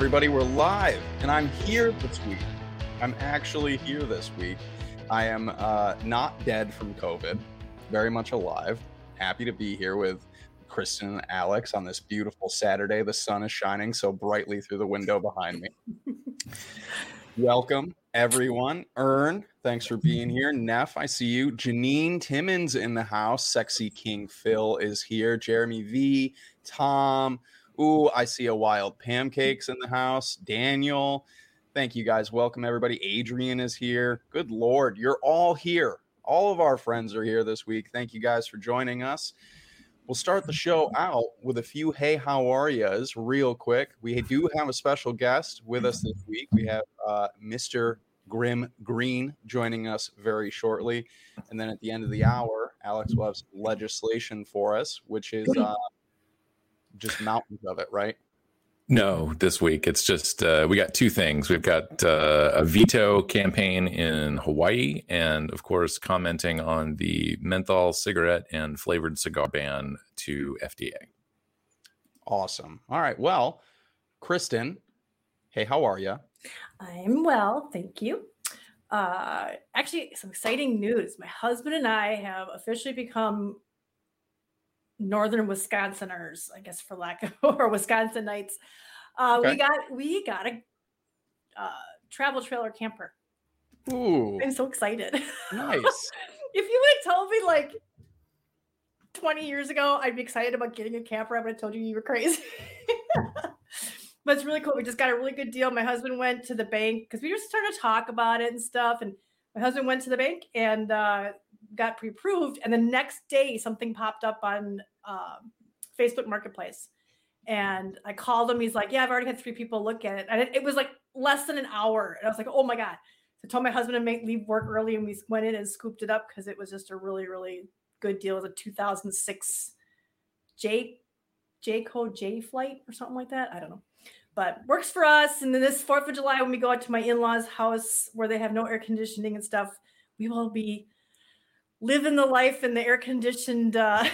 Everybody, we're live, and I'm here this week. I'm actually here this week. I am uh, not dead from COVID, very much alive. Happy to be here with Kristen and Alex on this beautiful Saturday. The sun is shining so brightly through the window behind me. Welcome, everyone. Ern, thanks for being here. Neff, I see you. Janine Timmons in the house. Sexy King Phil is here. Jeremy V, Tom. Ooh, I see a wild pancakes in the house. Daniel. Thank you guys. Welcome everybody. Adrian is here. Good lord, you're all here. All of our friends are here this week. Thank you guys for joining us. We'll start the show out with a few hey how are yous real quick. We do have a special guest with us this week. We have uh, Mr. Grimm Green joining us very shortly, and then at the end of the hour, Alex will have some legislation for us, which is uh, just mountains of it, right? No, this week it's just uh, we got two things. We've got uh, a veto campaign in Hawaii, and of course, commenting on the menthol cigarette and flavored cigar ban to FDA. Awesome. All right. Well, Kristen, hey, how are you? I'm well, thank you. Uh, actually, some exciting news. My husband and I have officially become northern Wisconsiners, I guess, for lack of or Wisconsinites. Uh, Okay. We got we got a uh, travel trailer camper. Ooh, I'm so excited. nice. if you would have told me like 20 years ago I'd be excited about getting a camper, I would have told you you were crazy. but it's really cool. We just got a really good deal. My husband went to the bank because we were starting to talk about it and stuff. And my husband went to the bank and uh, got pre-approved. And the next day something popped up on um Facebook Marketplace. And I called him. He's like, "Yeah, I've already had three people look at it." And it, it was like less than an hour. And I was like, "Oh my god!" So I told my husband to make leave work early, and we went in and scooped it up because it was just a really, really good deal. It was a 2006 J J code J flight or something like that. I don't know, but works for us. And then this Fourth of July, when we go out to my in-laws' house where they have no air conditioning and stuff, we will be living the life in the air conditioned uh,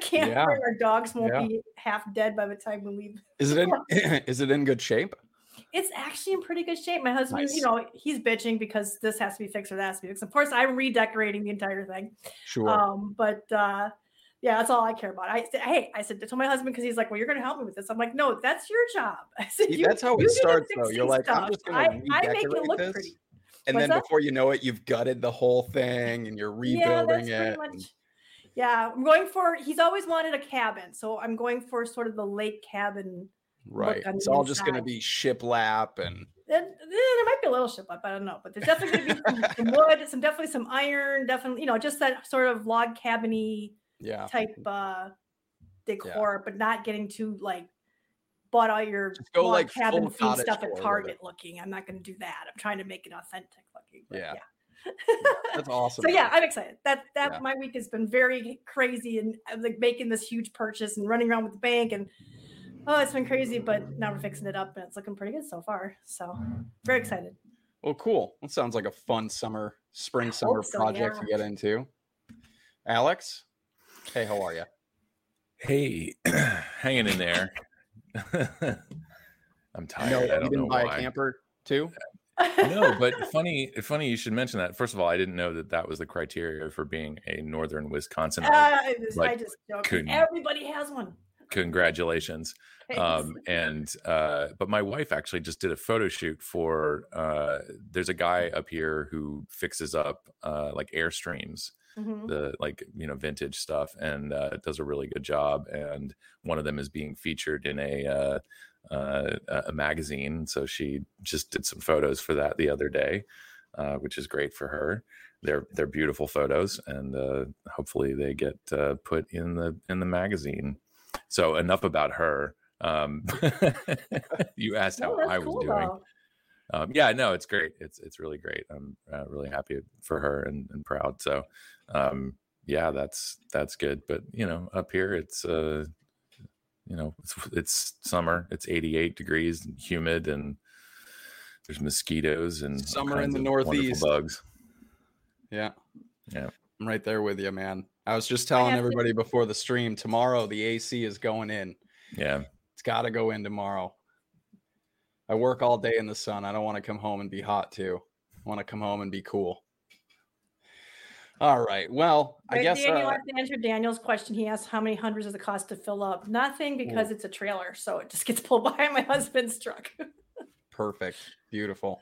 camper. Yeah. Our dogs won't Yeah. be half dead by the time we leave. Is it in, is it in good shape? It's actually in pretty good shape. My husband, Nice. you know, he's bitching because this has to be fixed or that has to be fixed. Of course, I'm redecorating the entire thing. Sure. Um, but uh, yeah, that's all I care about. I said, hey, I said to my husband because he's like, well, you're going to help me with this. I'm like, no, that's your job. I said, See, "You- that's how it you do the starts, though. You're like, I'm just gonna I, I make it look this, pretty. And what's then that? before you know it, you've gutted the whole thing and you're Yeah, rebuilding that's it. much. Yeah, I'm going for. He's always wanted a cabin, so I'm going for sort of the lake cabin. Right. on It's all just going to be shiplap and And, eh, there might be a little ship up, I don't know, but there's definitely going to be some, some wood, some definitely some iron, definitely you know just that sort of log cabiny yeah. type uh decor, but not getting too like bought all your go, like, cabin full themed cottage stuff core at Target looking. I'm not going to do that. I'm trying to make it authentic looking. but Yeah. yeah. That's awesome. so yeah, I'm excited. That that Yeah. my week has been very crazy and I'm like making this huge purchase and running around with the bank and oh, it's been crazy. But now we're fixing it up and it's looking pretty good so far. So very excited. Well, cool. That sounds like a fun summer, spring summer so, project to get into. Alex, hey, how are you? Hey, hanging in there. I'm tired. No, I you don't didn't know buy why. a camper too. no, but funny, funny you should mention that. First of all, I didn't know that that was the criteria for being a northern Wisconsin. Uh, I just, I Like, just joke. couldn't- Everybody has one. Congratulations. Um and uh but my wife actually just did a photo shoot for uh there's a guy up here who fixes up uh like airstreams Mhm. the like you know vintage stuff and uh does a really good job and one of them is being featured in a uh uh, a magazine so she just did some photos for that the other day uh, which is great for her they're they're beautiful photos and uh, hopefully they get uh, put in the in the magazine so enough about her um, you asked how i was cool, doing though. um, yeah, no, it's great. It's it's really great. I'm uh, really happy for her and, and proud. So, um, yeah, that's that's good. But you know, up here, it's uh, you know, it's it's summer. It's 88 degrees and humid, and there's mosquitoes and Summer in the Northeast. bugs. Yeah. Yeah. I'm right there with you, man. I was just telling have to- everybody before the stream tomorrow the AC is going in. Yeah, It's got to go in tomorrow. I work all day in the sun. I don't want to come home and be hot too. I want to come home and be cool. All right. Well, I Right, guess Daniel uh, has to answer Daniel's question. He asked how many hundreds does it cost to fill up? Nothing because it's a trailer, so it just gets pulled by my husband's truck. perfect. Beautiful.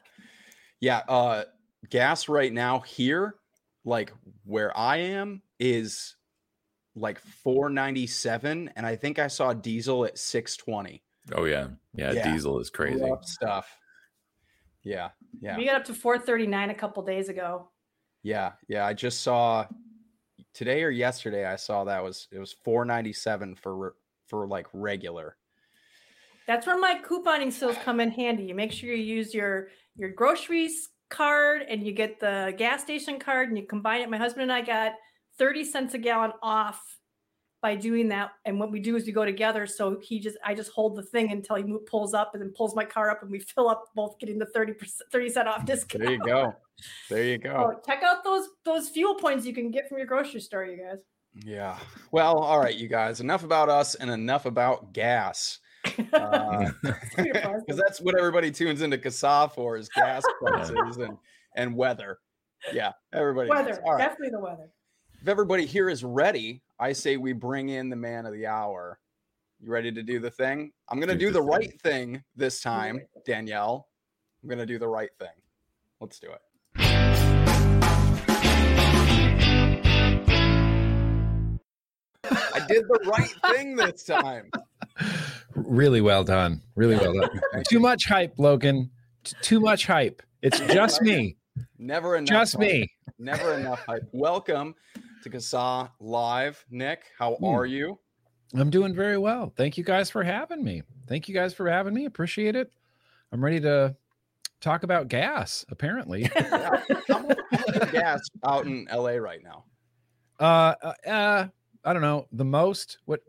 Yeah, uh gas right now here like where I am is like 497 and I think I saw diesel at 620. Oh yeah, yeah. Yeah. Diesel is crazy. Rough stuff. Yeah. Yeah. We got up to 439 a couple days ago. Yeah, yeah. I just saw today or yesterday. I saw that was it was four ninety seven for for like regular. That's where my couponing skills come in handy. You make sure you use your your groceries card and you get the gas station card and you combine it. My husband and I got 30 cents a gallon off by doing that. And what we do is we go together. So he just I just hold the thing until he pulls up and then pulls my car up and we fill up both getting the 30%, 30 cent off discount. There you go. There you go. Oh, check out those those fuel points you can get from your grocery store, you guys. Yeah. Well, all right, you guys. Enough about us and enough about gas. Uh, because that's what everybody tunes into CASA for is gas prices and and weather. Yeah, everybody. weather, right. definitely the weather. If everybody here is ready, I say we bring in the man of the hour. You ready to do the thing? I'm going to Do do the thing. right thing this time. Danielle. I'm going to do the right thing. Let's do it. I did the right thing this time. Really well done. Really well done. Too much hype, Logan. T- too much hype. It's just me. Never enough. Just hype. me. Never enough hype. Welcome to CASA Live. Nick, how Hmm. are you? I'm doing very well. Thank you guys for having me. Thank you guys for having me. Appreciate it. I'm ready to talk about gas, apparently. Yeah. How much how much gas out in LA right now? uh, uh, uh I don't know. The most what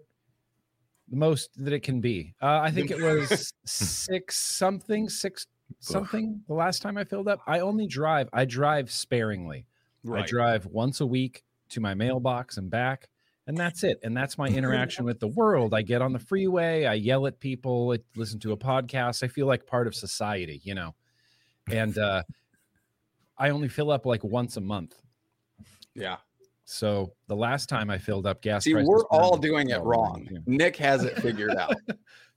the most that it can be. Uh, I think it was six something, six something the last time I filled up. I only drive, I drive sparingly. I drive once a week to my mailbox and back, and that's it. And that's my interaction with the world. I get on the freeway, I yell at people, I listen to a podcast. I feel like part of society, you know. And uh, I only fill up like once a month. Yeah. So the last time I filled up gas, See, we're were all doing it wrong. yeah. Nick has it figured out.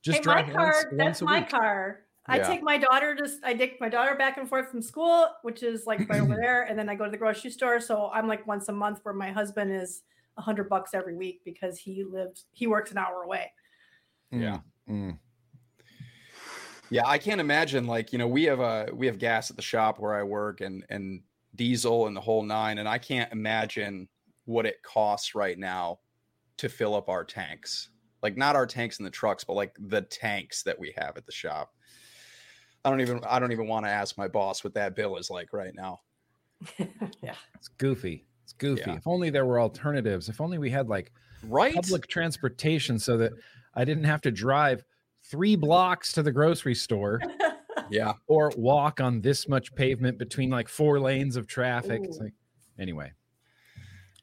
Just hey, my drive car, once, that's once a my week. car. I Yeah. take my daughter just I take my daughter back and forth from school, which is like right over there, and then I go to the grocery store. So I'm like once a month where my husband is a hundred bucks every week because he lives he works an hour away. Yeah. Mm, mm. Yeah, I can't imagine like, you know, we have a we have gas at the shop where I work and and diesel and the whole nine and I can't imagine what it costs right now to fill up our tanks. Like not our tanks in the trucks, but like the tanks that we have at the shop. I don't even I don't even want to ask my boss what that bill is like right now. yeah. It's goofy. It's goofy. Yeah. If only there were alternatives. If only we had like Right? public transportation so that I didn't have to drive three blocks to the grocery store Yeah. or walk on this much pavement between like four lanes of traffic. It's like, anyway,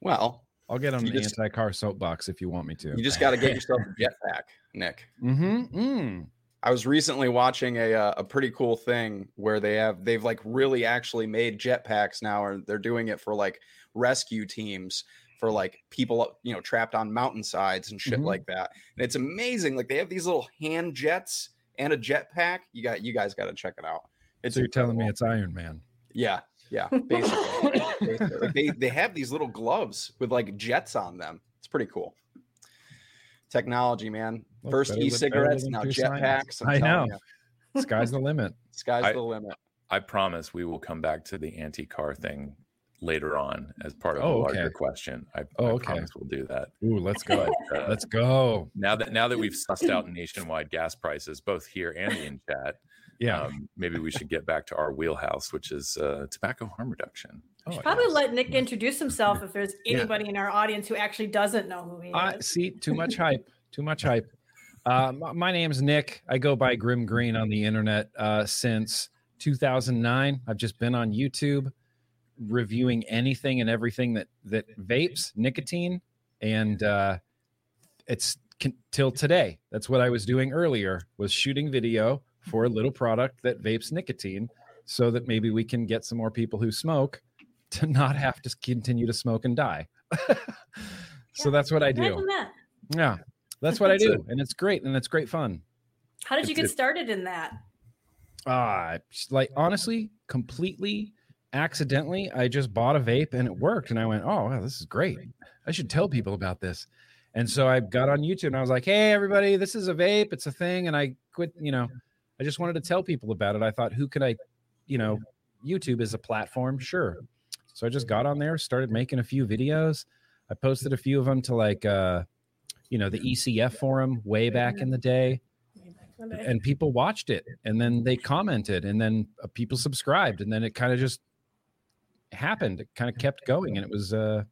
Well, I'll get on the just- anti-car soapbox if you want me to. you just got to get yourself a jetpack, Nick. Mm-hmm. Mm. I was recently watching a uh, a pretty cool thing where they have they've like really actually made jetpacks now, or they're doing it for like rescue teams for like people you know trapped on mountainsides and shit Mhm. like that. And it's amazing. Like they have these little hand jets and a jetpack. You got you guys got to check it out. It's So you're telling me it's Iron Man. yeah yeah basically. Basically. Like, they they have these little gloves with like jets on them. It's pretty cool. Technology, man. Well, First e-cigarettes, now than two science. jetpacks. I'm I telling know. ya. Sky's the limit. Sky's I- the limit. I promise we will come back to the anti-car thing later on as part of Oh, a larger okay. question. I, Oh, I okay. promise we'll do that. Ooh, let's go. But, uh, let's go. now that now that we've sussed out nationwide gas prices, both here and in chat, Yeah. um, maybe we should get back to our wheelhouse, which is uh, tobacco harm reduction. Oh, Probably let Nick introduce himself if there's Yeah. anybody in our audience who actually doesn't know who he is. I see too much hype. Too much hype. Uh, my, my name's Nick. I go by Grimm Green on the internet uh, since 2009. I've just been on YouTube reviewing anything and everything that that vapes, nicotine, and uh, it's con- till today. That's what I was doing earlier. Was shooting video for a little product that vapes nicotine so that maybe we can get some more people who smoke to not have to continue to smoke and die. so Yeah, that's what I do. Yeah. That's what I do. it. And it's great. And it's great fun. How did you get started in that? Uh, like honestly, completely accidentally, I just bought a vape and it worked. And I went, oh, wow, this is great. I should tell people about this. And so I got on YouTube and I was like, hey, everybody, this is a vape. It's a thing. And I quit, you know, I just wanted to tell people about it. I thought, who could I, you know, YouTube is a platform. Sure. So I just got on there, started making a few videos. I posted a few of them to like, uh, you know, the ECF forum way back in the day and people watched it and then they commented and then uh, people subscribed and then it kind of just happened. It kind of kept going and it was uh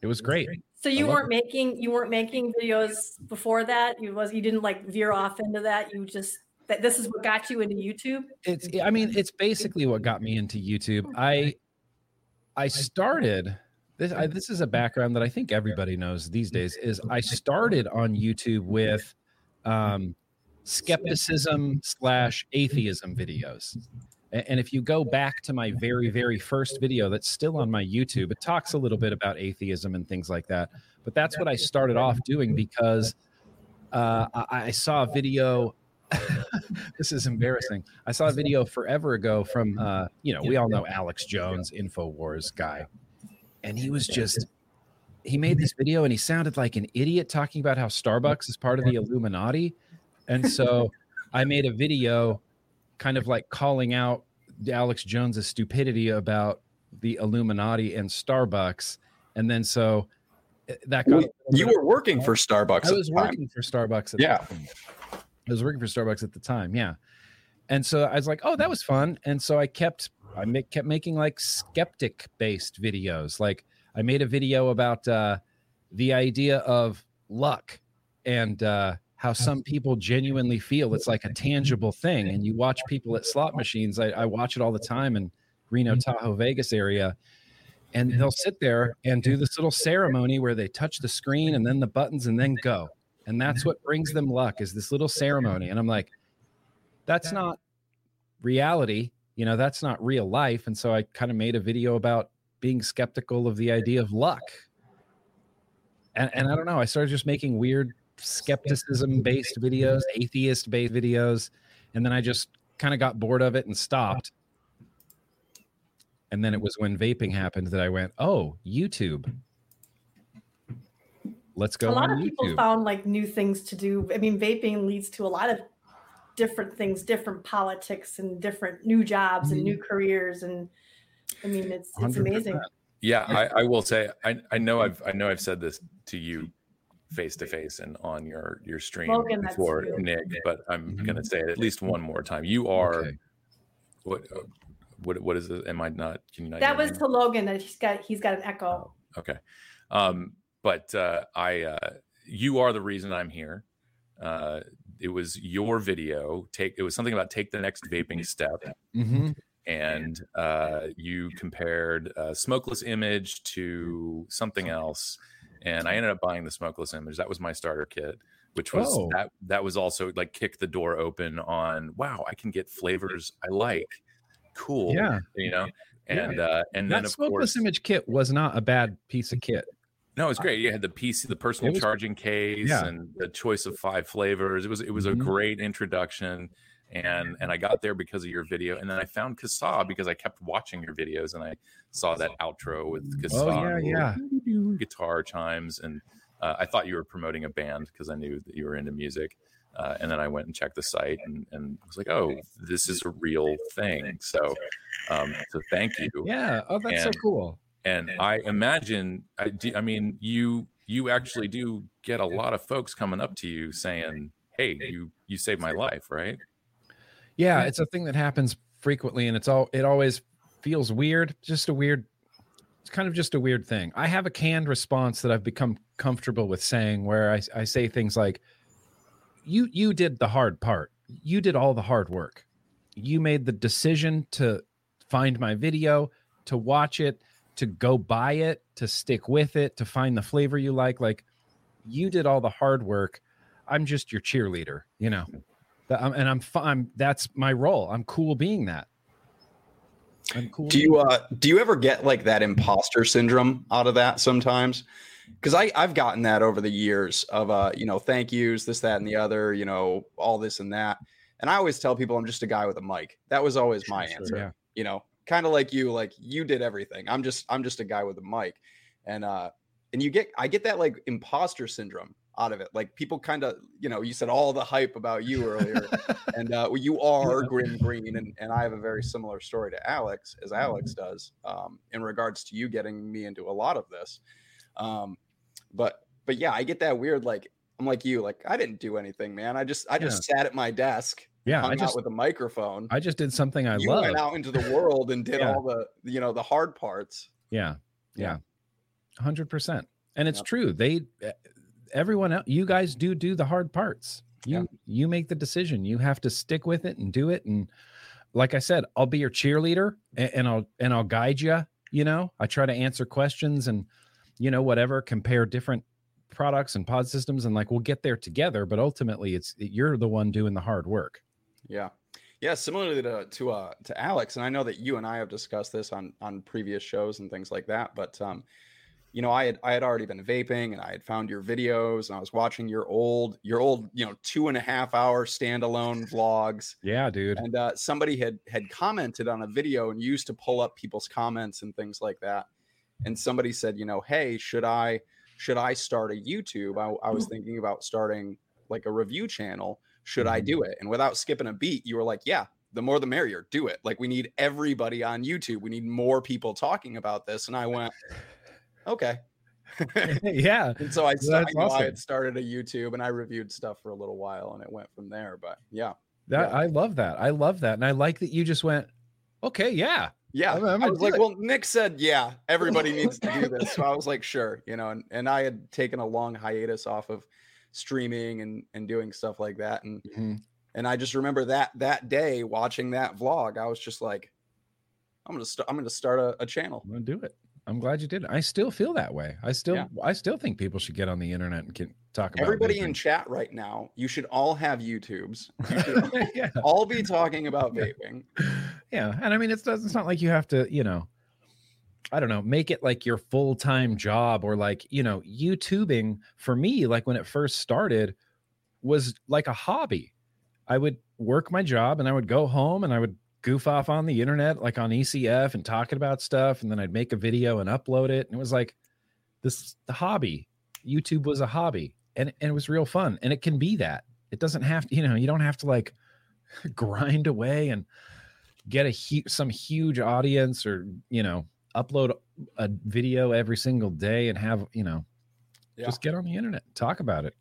it was great. So you weren't making you weren't making videos before that. You was you didn't like veer off into that. You just that this is what got you into YouTube. it's i mean it's basically what got me into youtube. I i started this I, this is a background that i think everybody knows these days is i started on youtube with um skepticism slash atheism videos. And if you go back to my very very first video that's still on my youtube it talks a little bit about atheism and things like that but that's what i started off doing because uh, I, I saw a video this is embarrassing. I saw a video forever ago from uh, you know, we all know Alex Jones, InfoWars guy. And he was just he made this video and he sounded like an idiot talking about how Starbucks is part of the Illuminati. And so I made a video kind of like calling out Alex Jones's stupidity about the Illuminati and Starbucks. And then so eh, that got You were working for Starbucks. I was working for Starbucks Yeah. I was working for Starbucks at the time, yeah. And so I was like, "Oh, that was fun." And so I kept I make, kept making like skeptic based videos. Like I made a video about uh, the idea of luck and uh, how some people genuinely feel it's like a tangible thing. And you watch people at slot machines. I, I watch it all the time in Reno, Tahoe, Vegas area. And they'll sit there and do this little ceremony where they touch the screen and then the buttons and then go and that's what brings them luck is this little ceremony and i'm like that's not reality you know that's not real life and so i kind of made a video about being skeptical of the idea of luck. And, and i mm-hmm. don't know i started just making weird skepticism based videos atheist based videos and then i just kind of got bored of it and stopped. And then it was when vaping mm-hmm. happened that i went oh youtube. Let's go a lot of people youtube. found like new things to do. I mean, vaping leads to a lot of different things, different politics, and different new jobs and Mm-hmm. new careers. And I mean, it's it's 100%. amazing. Yeah, I, I will say I, I know I've I know I've said this to you face to face and on your your stream Logan, before. Nick, but I'm Mhm. gonna say it at least one more time. You are Okay. what uh, what what is it? Am I not? Can you not? That was me? to Logan that he's got he's got an echo. Okay. Um, but uh, I, uh, you are the reason I'm here. Uh, it was your video. Take it was something about take the next vaping step, Mhm. and uh, you compared uh, smokeless image to something else, and I ended up buying the smokeless image. That was my starter kit, which was Oh. that that was also like kick the door open on wow, I can get flavors I like. Cool, Yeah. you know. Yeah. And uh, and then that of smokeless course, image kit was not a bad piece of kit. No, it's great. You had the PC, the personal was- charging case, yeah. and the choice of five flavors. It was it was a Mhm. great introduction, and and I got there because of your video, and then I found CASA because I kept watching your videos, and I saw that outro with CASA, Oh, yeah, yeah. guitar chimes, and uh, I thought you were promoting a band because I knew that you were into music. Uh, and then I went and checked the site and, and was like, oh, this is a real thing. So, um, so thank you Yeah. Oh, that's And- so cool. And I imagine, I, do, I mean, you you actually do get a lot of folks coming up to you saying, "Hey, you you saved my life," right? Yeah, it's a thing that happens frequently, and it's all it always feels weird. Just a weird. It's kind of just a weird thing. I have a canned response that I've become comfortable with saying, where I, I say things like, "You you did the hard part. You did all the hard work. You made the decision to find my video, to watch it, to go buy it, to stick with it, to find the flavor you like. Like, you did all the hard work. I'm just your cheerleader. You know." And I'm fine. That's my role. I'm cool being that. I'm cool. Do you uh do you ever get like that imposter syndrome out of that sometimes? Because I I've gotten that over the years of uh you know thank yous this that and the other you know all this and that, and I always tell people I'm just a guy with a mic. That was always my Sure, answer. yeah. You know, kind of like you, like you did everything. I'm just I'm just a guy with a mic, and uh and you get I get that like imposter syndrome out of it. Like people kind of you know you said all the hype about you earlier and uh, well, you are Yeah. Grimm Green, and, and I have a very similar story to Alex, as Alex does, um, in regards to you getting me into a lot of this. Um, but but yeah, I get that weird like I'm like you, like I didn't do anything, man. I just I just sat at my desk, yeah, I just with a microphone. I just did something I you love. went out into the world and did Yeah. all the you know the hard parts. Yeah. Yeah. Hundred percent. And it's Yep. true. They, eh, everyone else, you guys do do the hard parts. You, Yeah. you make the decision. You have to stick with it and do it. And like I said, I'll be your cheerleader and, and I'll, and I'll guide you. You know, I try to answer questions and, you know, whatever, compare different products and pod systems and like we'll get there together. But ultimately, it's you're the one doing the hard work. Yeah. Yeah, similarly to to uh to Alex, and I know that you and I have discussed this on on previous shows and things like that, but um you know, I had I had already been vaping and I had found your videos and I was watching your old your old, you know, two and a half hour standalone vlogs. Yeah, dude. And uh somebody had had commented on a video and used to pull up people's comments and things like that. And somebody said, you know, hey, should I should I start a YouTube? I, I was thinking about starting like a review channel. Should I Mhm. do it? And without skipping a beat, you were like, yeah, the more the merrier. Do it. Like we need everybody on YouTube. We need more people talking about this. And I went, okay. yeah. and so I, you know, I had started a YouTube and I reviewed stuff for a little while and it went from there. But yeah. That Yeah. I love that. I love that. And I like that you just went, okay, yeah. Yeah, I'm- I'm I was like, it. well, Nick said, yeah, everybody needs to do this. So I was like, sure, you know, and, and I had taken a long hiatus off of streaming and and doing stuff like that, and Mhm. and I just remember that that day watching that vlog, I was just like, I'm gonna start, I'm gonna start a, a channel. I'm gonna do it. I'm glad you did. I still feel that way. I still, Yeah. I still think people should get on the internet and can talk about Everybody in chat right now, you should all have YouTubes. You should yeah, all be talking about vaping. yeah. And I mean, it's it's not like you have to, you know, I don't know, make it like your full time job or like you know, YouTubing for me, like when it first started, was like a hobby. I would work my job and I would go home and I would goof off on the internet, like on ECF and talking about stuff. And then I'd make a video and upload it. And it was like this the hobby. YouTube was a hobby and, and it was real fun. And it can be that. It doesn't have to, you know, you don't have to like grind away and get a hu- some huge audience or, you know, upload a video every single day and have, you know, Yeah. just get on the internet, talk about it.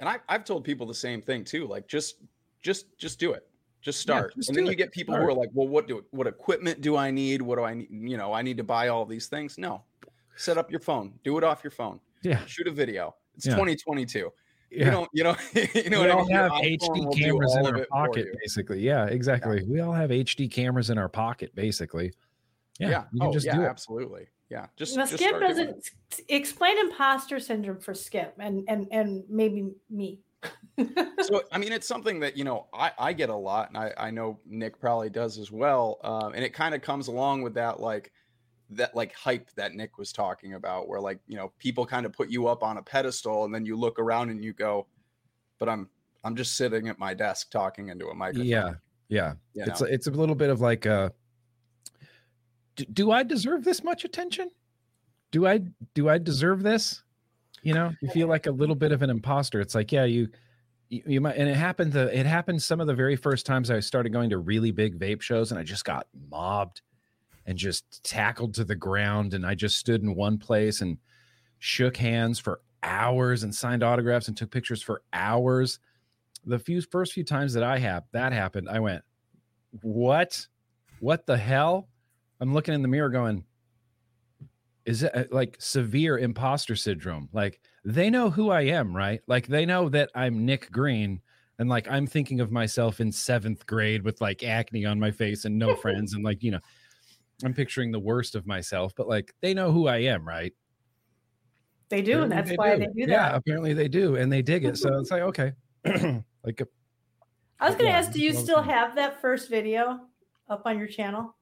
and I, I've told people the same thing too. Like just, just, just do it. Just start, just and then you get people who are like, "Well, what do what equipment do I need? What do I need? You know, I need to buy all these things." No, set up your phone. Do it off your phone. Yeah. Shoot a video. It's Yeah. 2022. You Yeah. don't, you know, you know we what I all mean? Have HD cameras in our pocket, basically. Yeah, exactly. We all have HD cameras in our pocket, basically. Yeah, Yeah. you can Oh, just yeah. do it. Absolutely. Yeah. Just, Now, just Skip doesn't explain imposter syndrome for Skip and and and maybe me. so I mean, it's something that you know I, I get a lot, and I, I know Nick probably does as well. Um, and it kind of comes along with that like that like hype that Nick was talking about, where like you know people kind of put you up on a pedestal, and then you look around and you go, "But I'm I'm just sitting at my desk talking into a microphone." Yeah, yeah. you It's know? it's a little bit of like, uh, do, do I deserve this much attention? Do I do I deserve this? You know, you feel like a little bit of an imposter. It's like, yeah, you you, might, and it happened. To, it happened some of the very first times I started going to really big vape shows, and I just got mobbed and just tackled to the ground, and I just stood in one place and shook hands for hours and signed autographs and took pictures for hours. The few first few times that I have that happened, I went, "What? What the hell?" I'm looking in the mirror, going, "Is it uh, like severe imposter syndrome? Like they know who I am, right? Like they know that I'm Nick Green." And like I'm thinking of myself in seventh grade with like acne on my face and no friends, and like you know, I'm picturing the worst of myself. But like they know who I am, right? They do, and Apparently that's why they do that. Yeah, apparently they do, and they dig it. So it's like okay, like uh, I was going to ask, do you still have that first video up on your channel?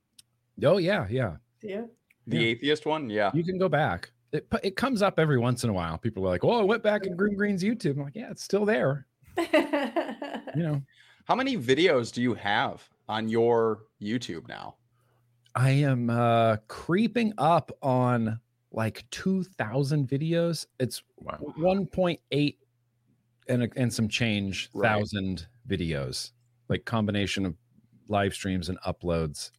Oh yeah, yeah. yeah. The Yeah. atheist one, yeah. You can go back. It it comes up every once in a while. People are like, "Oh, I went back in Grimm Green's YouTube." I'm like, "Yeah, it's still there." You know, How many videos do you have on your YouTube now? I am uh creeping up on like 2000 videos. It's Wow. 1.8 and a- and some change Right. thousand videos. Like combination of live streams and uploads.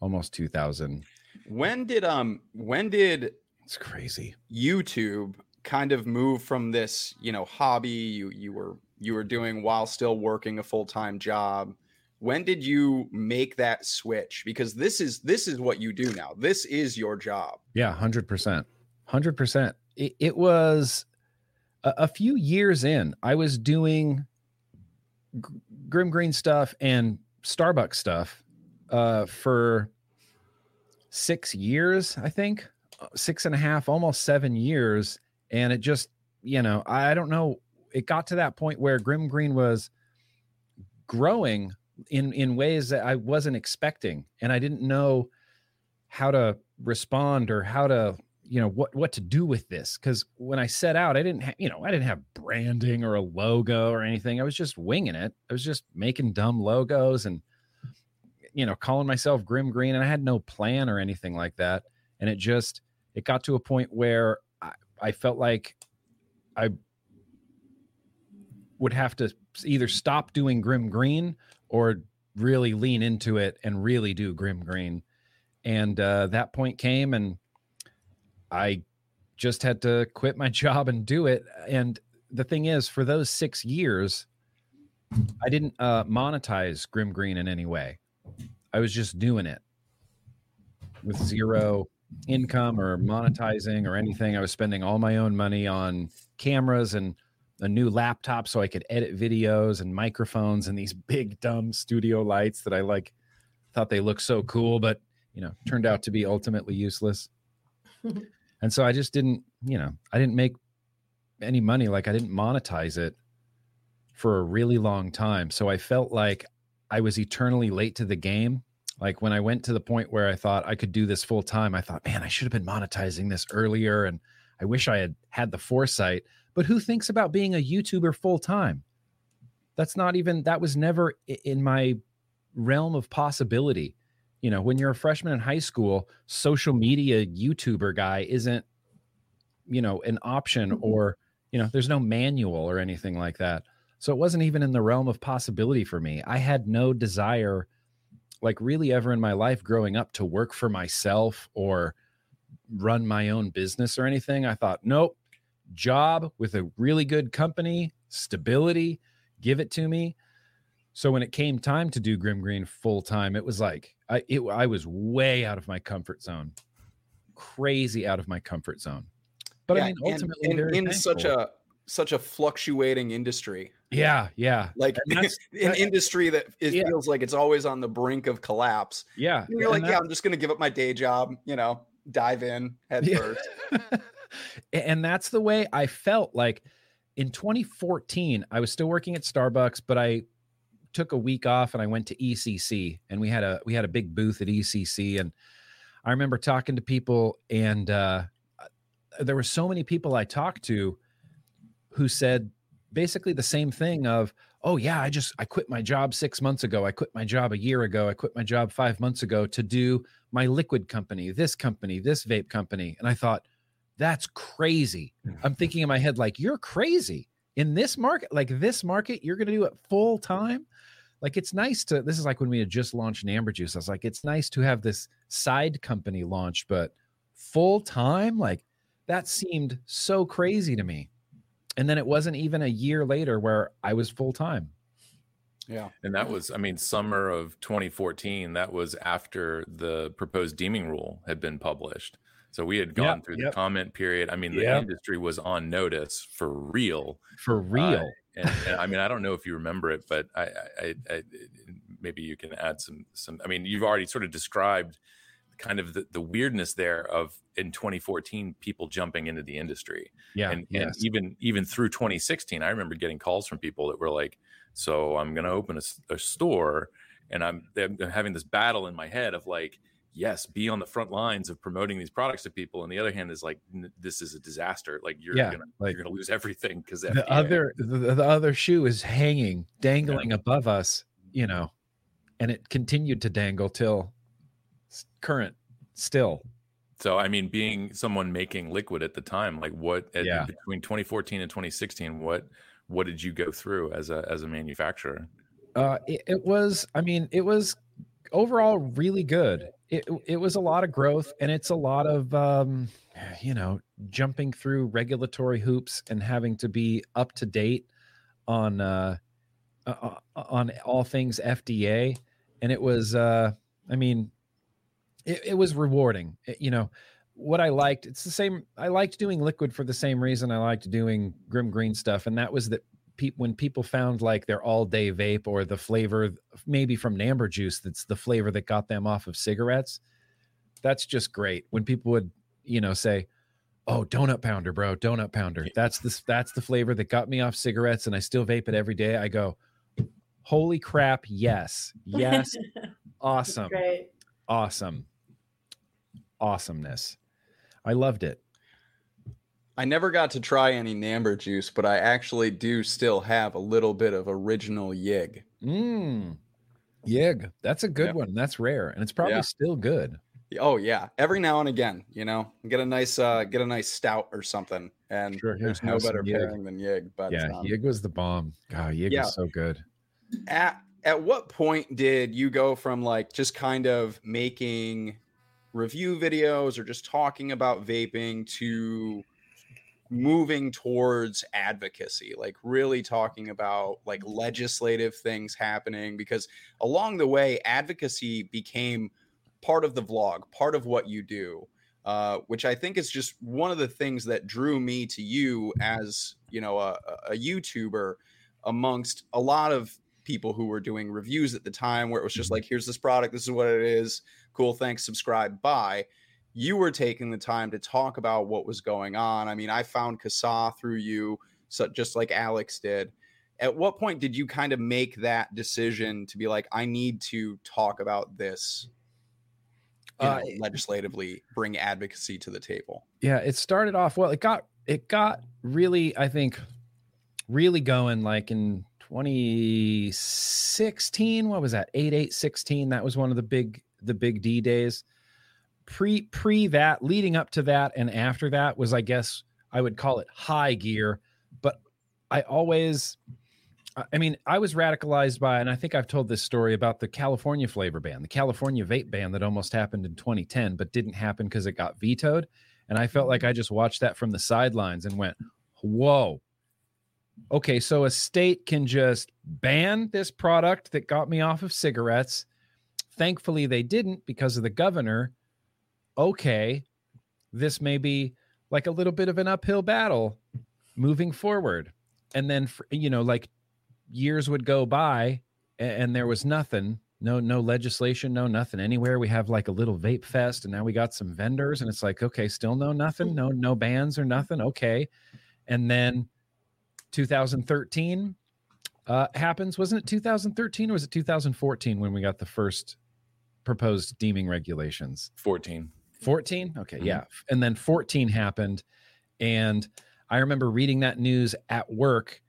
Almost 2000. When did um when did It's crazy. YouTube kind of move from this, you know, hobby you you were you were doing while still working a full-time job? When did you make that switch? Because this is this is what you do now. This is your job. Yeah, hundred percent, hundred percent. It it was a, a few years in. I was doing Grimm Green stuff and Starbucks stuff uh, for six years, I think, six and a half, almost seven years, and it just, you know, I don't know. It got to that point where Grimm Green was growing in in ways that I wasn't expecting, and I didn't know how to respond or how to you know what what to do with this. Because when i set out i didn't ha- you know i didn't have branding or a logo or anything. I was just winging it. I was just making dumb logos and you know calling myself grimm green and i had no plan or anything like that. And it just it got to a point where i, I felt like i would have to either stop doing grimm green or really lean into it and really do grimm green. And uh, that point came and i just had to quit my job and do it. And the thing is for those six years i didn't uh, monetize grimm green in any way i was just doing it with zero income or monetizing or anything. I was spending all my own money on cameras and a new laptop so i could edit videos and microphones and these big dumb studio lights that i like thought they looked so cool but you know turned out to be ultimately useless. And so i just didn't you know i didn't make any money. Like i didn't monetize it for a really long time. So i felt like i was eternally late to the game. Like when i went to the point where i thought i could do this full time i thought man i should have been monetizing this earlier and i wish i had had the foresight. But who thinks about being a youtuber full time? That's not even that was never in my realm of possibility. You know when you're a freshman in high school social media youtuber guy isn't you know an option mm-hmm. or you know there's no manual or anything like that so it wasn't even in the realm of possibility for me. I had no desire like really ever in my life growing up to work for myself or run my own business or anything. I thought nope job with a really good company stability give it to me. So when it came time to do Grimm Green full time, it was like I it, I was way out of my comfort zone, crazy out of my comfort zone. But I Yeah, mean, and- ultimately, and very in such a such a fluctuating industry. yeah, yeah, Like an industry that it Yeah. feels like it's always on the brink of collapse. yeah. And you're like, and yeah, I'm just gonna give up my day job, you know, dive in head Yeah. first. and that's the way I felt like in 2014 I was still working at Starbucks but I took a week off and I went to ECC and we had a we had a big booth at ECC and I remember talking to people and uh there were so many people I talked to who said basically the same thing of oh yeah I just I quit my job 6 months ago I quit my job a year ago I quit my job 5 months ago to do my liquid company this company this vape company and I thought that's crazy. I'm thinking in my head, like, you're crazy in this market, like this market, you're going to do it full time. Like, it's nice to, this is like when we had just launched Amber Juice. I was like, it's nice to have this side company launched, but full time, like, that seemed so crazy to me. And then it wasn't even a year later where I was full time. Yeah. And that was, I mean, summer of 2014. That was after the proposed deeming rule had been published. So we had gone Yep, through yep. the comment period. I mean, the Yep. industry was on notice for real. For uh, real. And, and I mean, I don't know if you remember it, but I, I, I, I maybe you can add some, some. I mean, you've already sort of described kind of the, the weirdness there of in 2014 people jumping into the industry Yeah. and, yes. and even even through 2016 i remember getting calls from people that were like so i'm going to open a store and i'm having this battle in my head of like yes be on the front lines of promoting these products to people and the other hand is like this is a disaster like you're Yeah, gonna like- you're gonna lose everything because the other the, the other shoe is hanging dangling above us you know and it continued to dangle till current still. So i mean being someone making liquid at the time like what at, Yeah. between 2014 and 2016 what what did you go through as a as a manufacturer? Uh it, it was i mean it was overall really good. It, it was a lot of growth and it's a lot of um you know jumping through regulatory hoops and having to be up to date on uh uh, uh, on all things fda and it was uh i mean it, it was rewarding It- you know what i liked it's the same i liked doing liquid for the same reason i liked doing grimm green stuff and that was that peop when people found like their all day vape or the flavor maybe from Namber juice that's the flavor that got them off of cigarettes that's just great when people would you know say oh donut pounder bro donut pounder that's the that's the flavor that got me off cigarettes and I still vape it every day I go holy crap yes yes awesome Great. awesome awesomeness I loved it I never got to try any Namber juice, but I actually do still have a little bit of original Yig. mm yig that's a good one that's rare and it's probably Yeah. still good Oh yeah, every now and again, you know, get a nice uh get a nice stout or something, and Sure, yeah, there's no have better pairing than Yig. But yeah, um, Yig was the bomb. God, Yig Yeah. was so good. at at what point did you go from like just kind of making review videos or just talking about vaping to moving towards advocacy like really talking about like legislative things happening because along the way advocacy became part of the vlog part of what you do uh, which i think is just one of the things that drew me to you as you know a, a youtuber amongst a lot of people who were doing reviews at the time where it was just like here's this product this is what it is cool thanks subscribe buy you were taking the time to talk about what was going on i mean i found CASA through you so just like alex did at what point did you kind of make that decision to be like i need to talk about this you know, Uh, legislatively bring advocacy to the table Yeah, it started off well. It got it got really, I think, really going like in 2016. What was that? 8 8 16. That was one of the big the big D days. Pre pre that, leading up to that, and after that was, I guess, I would call it high gear. But I always I- mean, I was radicalized by, and I think I've told this story about the California flavor ban, the California vape ban that almost happened in 2010, but didn't happen because it got vetoed. And I felt like I just watched that from the sidelines and went, whoa. Okay, so a state can just ban this product that got me off of cigarettes. Thankfully, they didn't because of the governor. Okay, this may be like a little bit of an uphill battle moving forward. And then, you know, like years would go by and, there was nothing no no legislation no nothing anywhere we have like a little vape fest and now we got some vendors and it's like okay still no nothing no no bans or nothing okay and then 2013 uh happens wasn't it 2013 or was it 2014 when we got the first proposed deeming regulations? 14 14 okay Mhm. yeah. And then 14 happened and i remember reading that news at work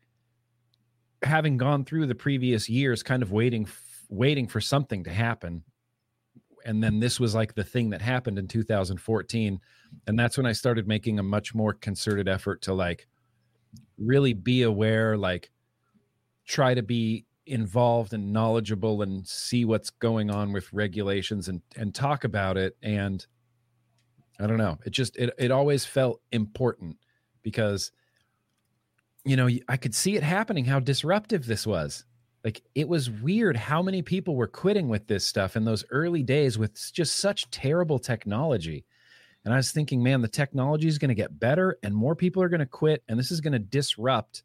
having gone through the previous years kind of waiting waiting for something to happen. And then this was like the thing that happened in 2014 and that's when i started making a much more concerted effort to like really be aware like try to be involved and knowledgeable and see what's going on with regulations and and talk about it and i don't know it just it, it always felt important because you know i could see it happening how disruptive this was. Like it was weird how many people were quitting with this stuff in those early days with just such terrible technology. And i was thinking man the technology is going to get better and more people are going to quit and this is going to disrupt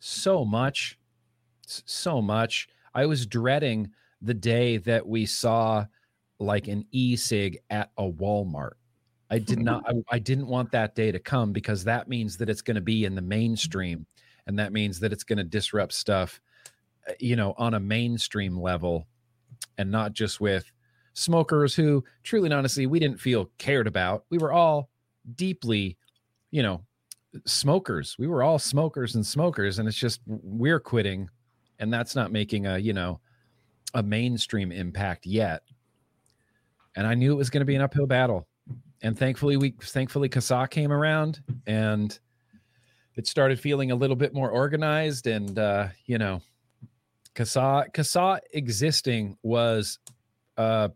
so much so much i was dreading the day that we saw like an e-cig at a Walmart. I did not I, I didn't want that day to come because that means that it's going to be in the mainstream and that means that it's going to disrupt stuff uh, you know on a mainstream level and not just with smokers who truly and honestly we didn't feel cared about. We were all deeply, you know, smokers. We were all smokers and smokers and it's just we're quitting and that's not making a, you know, a mainstream impact yet. And I knew it was going to be an uphill battle. And thankfully we thankfully CASAA came around and it started feeling a little bit more organized and uh, you know, CASAA CASAA existing was uh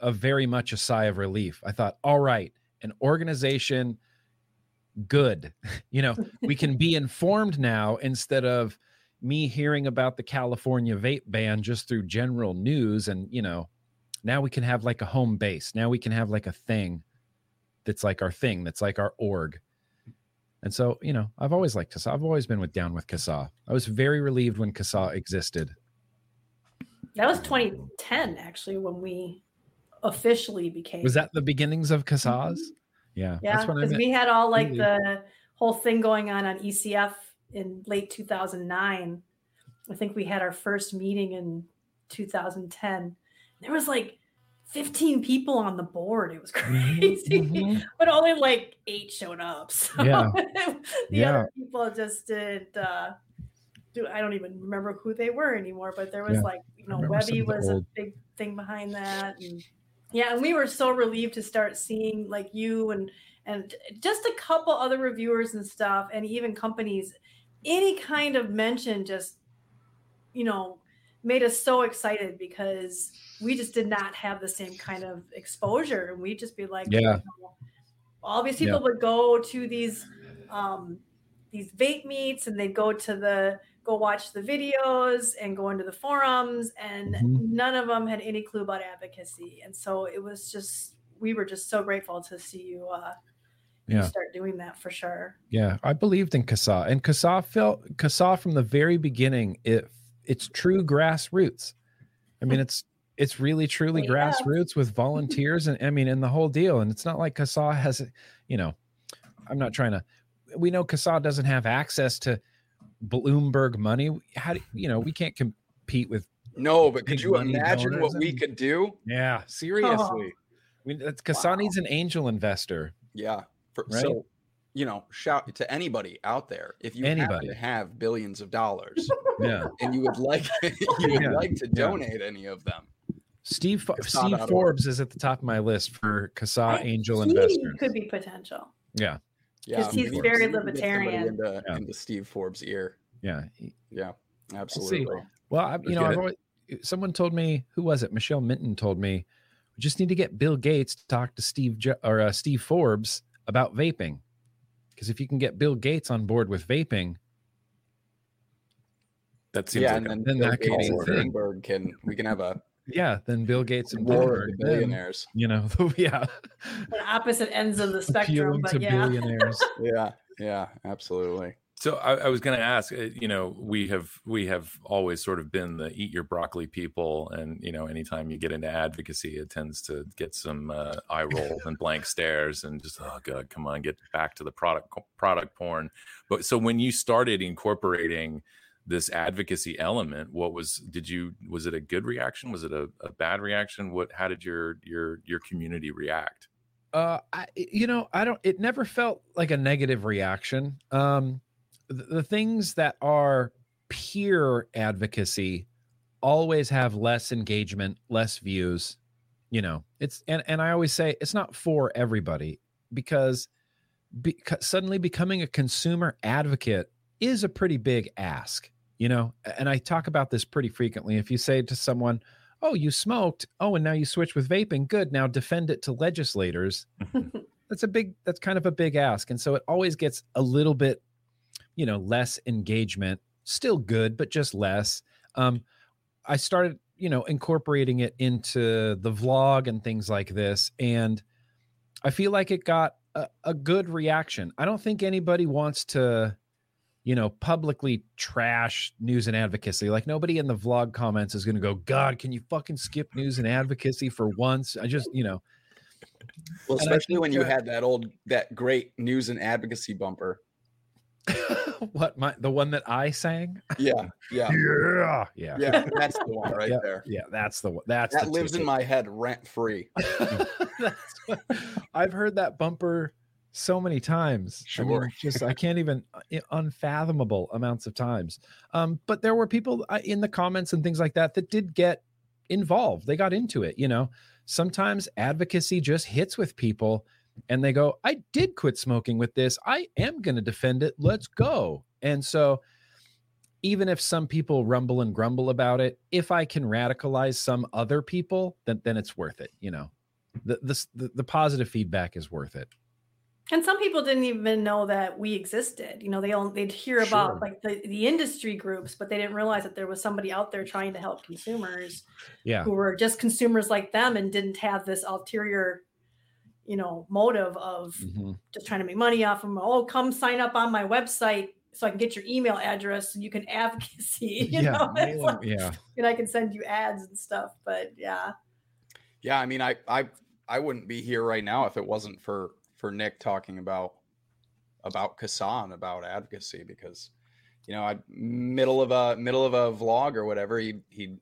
a very much a sigh of relief. I thought, all right, an organization good. You know, we can be informed now instead of me hearing about the California vape ban just through general news and, you know, now we can have like a home base. Now we can have like a thing that's like our thing, that's like our org. And so, you know, I've always liked CASAA. I've always been with down with CASAA. I was very relieved when CASAA existed. That was 2010, actually, when we officially became. Was that the beginnings of CASAAs? Mhm. Yeah. Yeah, that's when I because we had all like the whole thing going on on ECF in late 2009. I think we had our first meeting in 2010. There was like 15 people on the board. It was crazy, mhm. but only like eight showed up. So Yeah. the Yeah. other people just did. Uh, do I don't even remember who they were anymore, but there was Yeah. like you know Webby was a big thing behind that, and yeah, and we were so relieved to start seeing like you and and just a couple other reviewers and stuff, and even companies. Any kind of mention just you know made us so excited because we just did not have the same kind of exposure, and we'd just be like, Yeah. you know, all these people would go to these um these vape meets and they'd go to the go watch the videos and go into the forums and Mhm. none of them had any clue about advocacy and so it was just we were just so grateful to see you uh you Yeah. start doing that for sure Yeah, I believed in CASAA, and CASAA felt CASAA from the very beginning. It it's true grassroots. I mean, it's it's really truly Oh, yeah. grassroots with volunteers, and I mean, and the whole deal. And it's not like CASAA has, you know, I'm not trying to. We know CASAA doesn't have access to Bloomberg money. How do you know we can't compete with? No, but could you imagine donors what we could do? Yeah, oh. seriously. We, that's- CASAA Wow. needs an angel investor. Yeah. For, Right? So, you know, shout to anybody out there if you happen Anybody. to have billions of dollars Yeah, and you would like you would Yeah, like to yeah. donate any of them. Steve Steve. Forbes is at the top of my list for CASAA angel he investors. could be potential Yeah. yeah, Because he's very we need to get somebody libertarian. Into, Yeah. into Steve Forbes' ear. Yeah. Yeah. Absolutely. Well, I, you Let's know, I've always, someone told me who was it? Michelle Minton told me we just need to get Bill Gates to talk to Steve jo- or uh, Steve Forbes about vaping, because if you can get Bill Gates on board with vaping, That seems Yeah, like and a then, then Bill that could be thing. Bloomberg can we can have a yeah, then Bill Gates and war Bloomberg, the then, billionaires. you know, yeah, on opposite ends of the spectrum appealing but to yeah billionaires. Yeah. Yeah. Absolutely. So I, I was going to ask, uh, you know, we have we have always sort of been the eat your broccoli people, and you know, anytime you get into advocacy, it tends to get some uh, eye roll and blank stares, and just oh god, come on, get back to the product product porn. But so when you started incorporating this advocacy element, what was did you was it a good reaction? Was it a, a bad reaction? What how did your your your community react? Uh, I, you know, I don't. It never felt like a negative reaction. Um, the, the things that are peer advocacy always have less engagement, less views. You know, it's and and I always say it's not for everybody because, because suddenly becoming a consumer advocate is a pretty big ask. You know, and I talk about this pretty frequently. If you say to someone, oh you smoked oh and now you switch with vaping good now defend it to legislators that's a big that's kind of a big ask and so it always gets a little bit you know less engagement still good but just less um i started you know incorporating it into the vlog and things like this and i feel like it got a, a good reaction i don't think anybody wants to you know, publicly trash news and advocacy. Like nobody in the vlog comments is going to go, God, can you fucking skip news and advocacy for once? I just, you know, Well, especially when you uh, had that old, that great news and advocacy bumper. what my the one that I sang? Yeah, yeah, Yeah, yeah, yeah. That's the one right Yeah. there. yeah. That's the one. That's That lives in my head rent free. What- I've heard that bumper so many times. I mean, Sure. just I can't even uh, unfathomable amounts of times. Um, but there were people uh, in the comments and things like that that did get involved. They got into it. You know, sometimes advocacy just hits with people, and they go, "I did quit smoking with this. I am going to defend it. Let's go." And so. Even if some people rumble and grumble about it, if I can radicalize some other people, then then it's worth it. You know, the the the, the positive feedback is worth it. And some people didn't even know that we existed. You know, they only they'd hear Sure. about like the, the industry groups, but they didn't realize that there was somebody out there trying to help consumers Yeah. who were just consumers like them and didn't have this ulterior, you know, motive of Mhm. just trying to make money off of them. Oh, come sign up on my website so I can get your email address and you can advocacy. You yeah, know, It's like- yeah. and I can send you ads and stuff. But yeah, Yeah, I mean, I, I, I wouldn't be here right now if it wasn't for for Nick talking about about Kasan about advocacy because, you know, I middle of a middle of a vlog or whatever, he he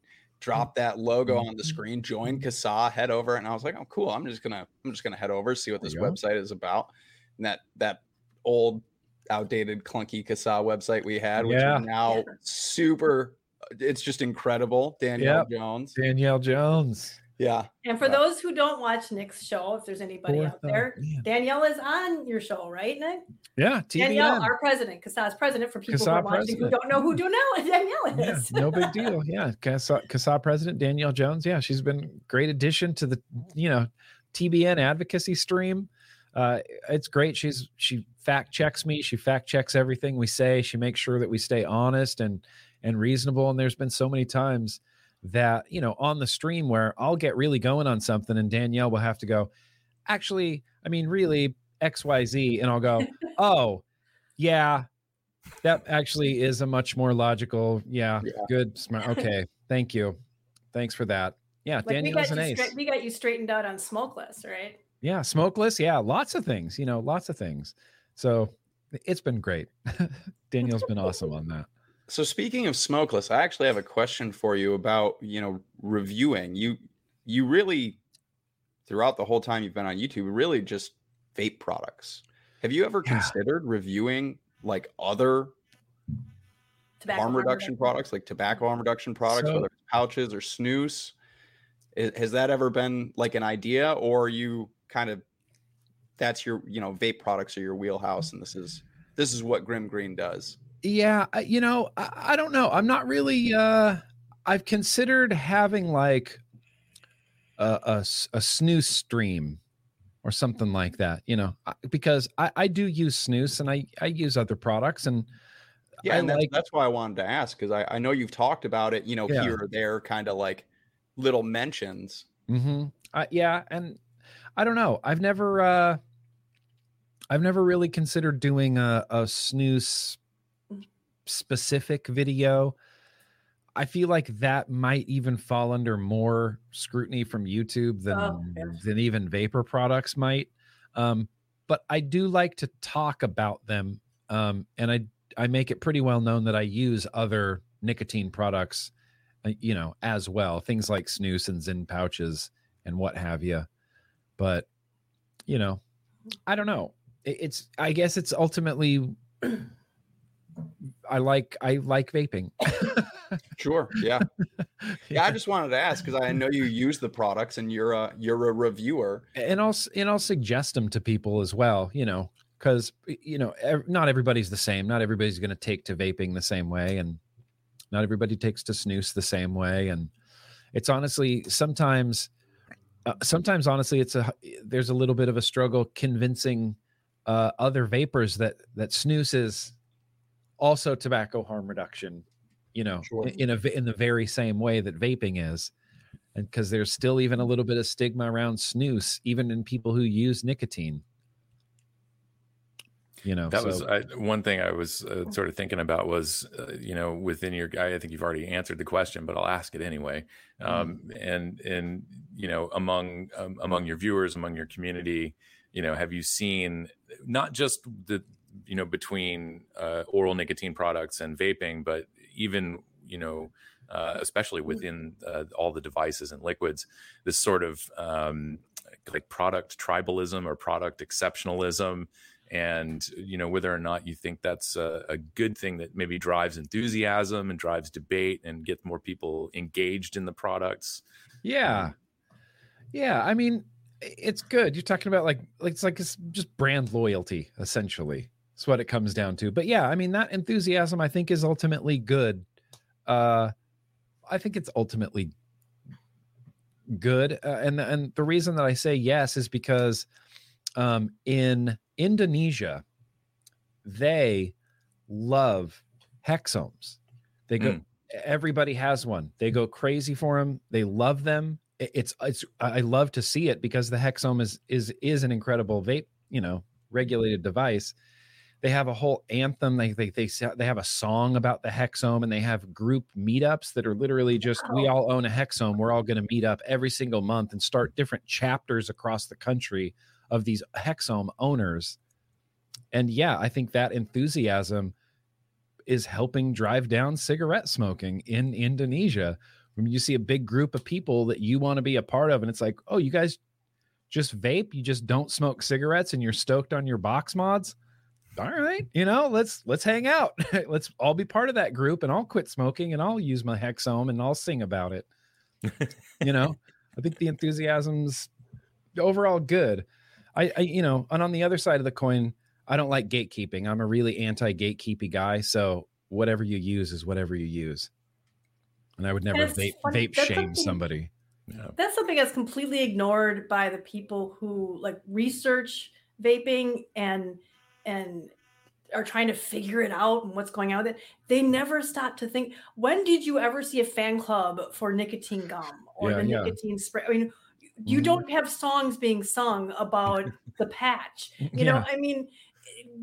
dropped mm-hmm. that logo on the mm-hmm. screen, join CASAA, head over, and I was like, oh, cool. I'm just gonna I'm just gonna head over see what this website is about. And that that old outdated clunky CASAA website we had, which Yeah. is now Yeah. super. It's just incredible. Danielle Jones. Danielle Jones. Yeah. and for Yeah. those who don't watch Nick's show, if there's anybody Fourth, out there, yeah. Danielle is on your show, right, Nick? Yeah, Danielle, our president, CASAA's president, for people who CASAA are watching who don't know who Danielle, Danielle yeah, is. no big deal. Yeah, CASAA, CASAA president Danielle Jones. Yeah, she's been a great addition to the you know TBN advocacy stream. Uh, it's great. She's she fact checks me. She fact checks everything we say. She makes sure that we stay honest and and reasonable. And there's been so many times that you know on the stream where I'll get really going on something, and Danielle will have to go. Actually, I mean, really X Y Z, and I'll go. oh, yeah, that actually is a much more logical. Yeah, Yeah. good, smart. Okay, thank you, thanks for that. Yeah, Like we got, an you ace. straight, we got you straightened out on smokeless, right? Yeah, smokeless. Yeah, lots of things. You know, lots of things. So it's been great. Danielle's been awesome on that. So speaking of smokeless, I actually have a question for you about, you know, reviewing. You you really throughout the whole time you've been on YouTube really just vape products. Have you ever Yeah. considered reviewing like other Tobacco harm reduction reduction. products, like tobacco harm reduction products, So- whether it's pouches or snus? I- Has that ever been like an idea or you kind of that's your, you know, vape products are your wheelhouse and this is this is what Grimm Green does? Yeah, you know, I, I don't know. I'm not really. uh I've considered having like a a snus stream or something like that. You know, because I, I do use snus and I I use other products and Yeah, I and that's, like- that's why I wanted to ask because I, I know you've talked about it, you know, Yeah. here or there, kind of like little mentions. hmm Uh, yeah, and I don't know. I've never, uh I've never really considered doing a, a snus specific video. I feel like that might even fall under more scrutiny from YouTube than Oh, yeah. than even vapor products might. Um, but I do like to talk about them, um, and I I make it pretty well known that I use other nicotine products, uh, you know, as well. Things like snus and Zyn pouches and what have you. But you know, I don't know. It- It's I guess it's ultimately I like I like vaping. Sure. Yeah. yeah. I just wanted to ask because I know you use the products and you're a you're a reviewer. and I'll and I'll suggest them to people as well. You know, because you know ev- not everybody's the same. Not everybody's going to take to vaping the same way, and not everybody takes to snus the same way. And it's honestly sometimes, uh, sometimes honestly, it's a there's a little bit of a struggle convincing uh, other vapors that that snus is also tobacco harm reduction. You know, Sure. in, a in the very same way that vaping is and because there's still even a little bit of stigma around snus, even in people who use nicotine. you know that so, was I, one thing i was uh, sort of thinking about was uh, you know within your guy i think you've already answered the question but i'll ask it anyway um, mm-hmm. and and you know among um, among your viewers among your community you know have you seen not just the you know between uh, oral nicotine products and vaping but even you know uh, especially mm. within uh, all the devices and liquids this sort of um, like product tribalism or product exceptionalism. And you know whether or not you think that's a, a, good thing that maybe drives enthusiasm and drives debate and gets more people engaged in the products. Yeah. Um, yeah i mean it's good. You're talking about like, like it's like it's just brand loyalty essentially that's what it comes down to but yeah i mean that enthusiasm i think is ultimately good uh i think it's ultimately good uh, and and the reason that i say yes is because um in Indonesia, they love Hexohms. They go, mm. everybody has one. They go crazy for them. They love them. It's it's I love to see it because the Hexohm is is is an incredible vape, you know, regulated device. They have a whole anthem. They they they they have a song about the Hexohm, and they have group meetups that are literally just we all own a Hexohm. We're all going to meet up every single month and start different chapters across the country of these Hexohm owners. And yeah, I think that enthusiasm is helping drive down cigarette smoking in Indonesia. When you see a big group of people that you want to be a part of, and it's like, oh, you guys just vape, you just don't smoke cigarettes, and you're stoked on your box mods. All right, you know, let's let's hang out. let's all be part of that group, and I'll quit smoking, and I'll use my Hexohm, and I'll sing about it. you know, I think the enthusiasm's overall good. I, I, you know, and on the other side of the coin, I don't like gatekeeping. I'm a really anti gatekeepy guy. So whatever you use is whatever you use. And I would never vape, vape shame somebody. Yeah. That's something that's completely ignored by the people who like research vaping and and are trying to figure it out and what's going on with it. They never stop to think. When did you ever see a fan club for nicotine gum or yeah, the yeah. nicotine spray? I mean, you mm-hmm. don't have songs being sung about the patch. You yeah. know, I mean,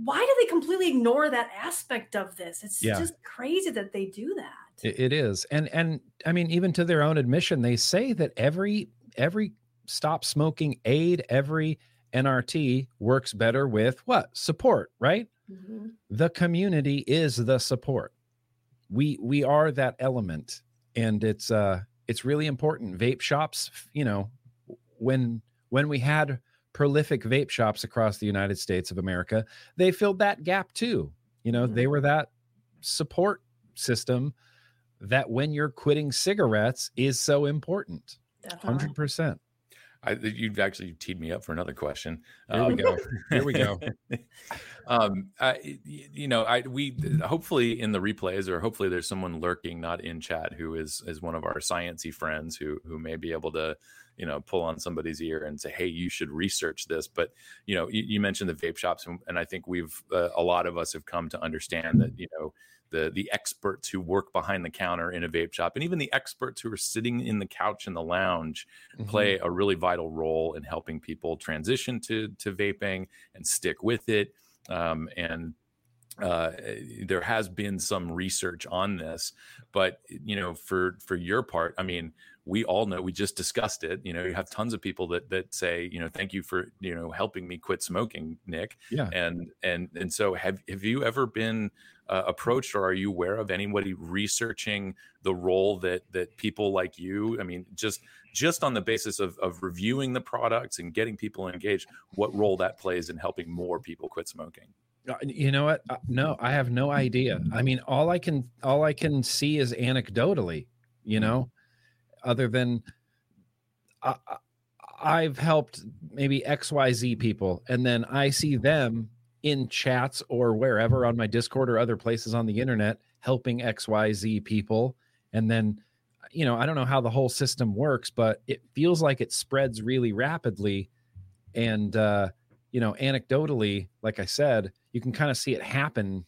why do they completely ignore that aspect of this? It's just crazy that they do that. It, it is, and and I mean, even to their own admission, they say that every every stop smoking aid, every NRT works better with what support, right? Mm-hmm. The community is the support. We we are that element, and it's uh it's really important. Vape shops, you know, when when we had prolific vape shops across the United States of America, they filled that gap too. You know, mm-hmm. they were that support system that when you're quitting cigarettes is so important. Hundred percent. I, you've actually teed me up for another question. Here um, we go. Here we go. um, I, you know, I we hopefully in the replays, or hopefully there's someone lurking, not in chat, who is is one of our sciency friends who who may be able to you know pull on somebody's ear and say hey you should research this but you know you, you mentioned the vape shops and, and i think we've uh, a lot of us have come to understand that you know the the experts who work behind the counter in a vape shop and even the experts who are sitting in the couch in the lounge mm-hmm. play a really vital role in helping people transition to to vaping and stick with it. Um, and uh, there has been some research on this, but you know, for for your part, I mean, we all know we just discussed it you know you have tons of people that that say you know thank you for you know helping me quit smoking nick. Yeah. And and and so have have you ever been uh, approached or are you aware of anybody researching the role that that people like you i mean just just on the basis of, of reviewing the products and getting people engaged what role that plays in helping more people quit smoking? Uh, you know what? Uh, no i have no idea. I mean all i can all i can see is anecdotally you mm-hmm. know other than I, I've helped maybe XYZ people, and then I see them in chats or wherever on my Discord or other places on the internet helping XYZ people. And then, you know, I don't know how the whole system works, but it feels like it spreads really rapidly. And, uh, you know, anecdotally, like I said, you can kind of see it happen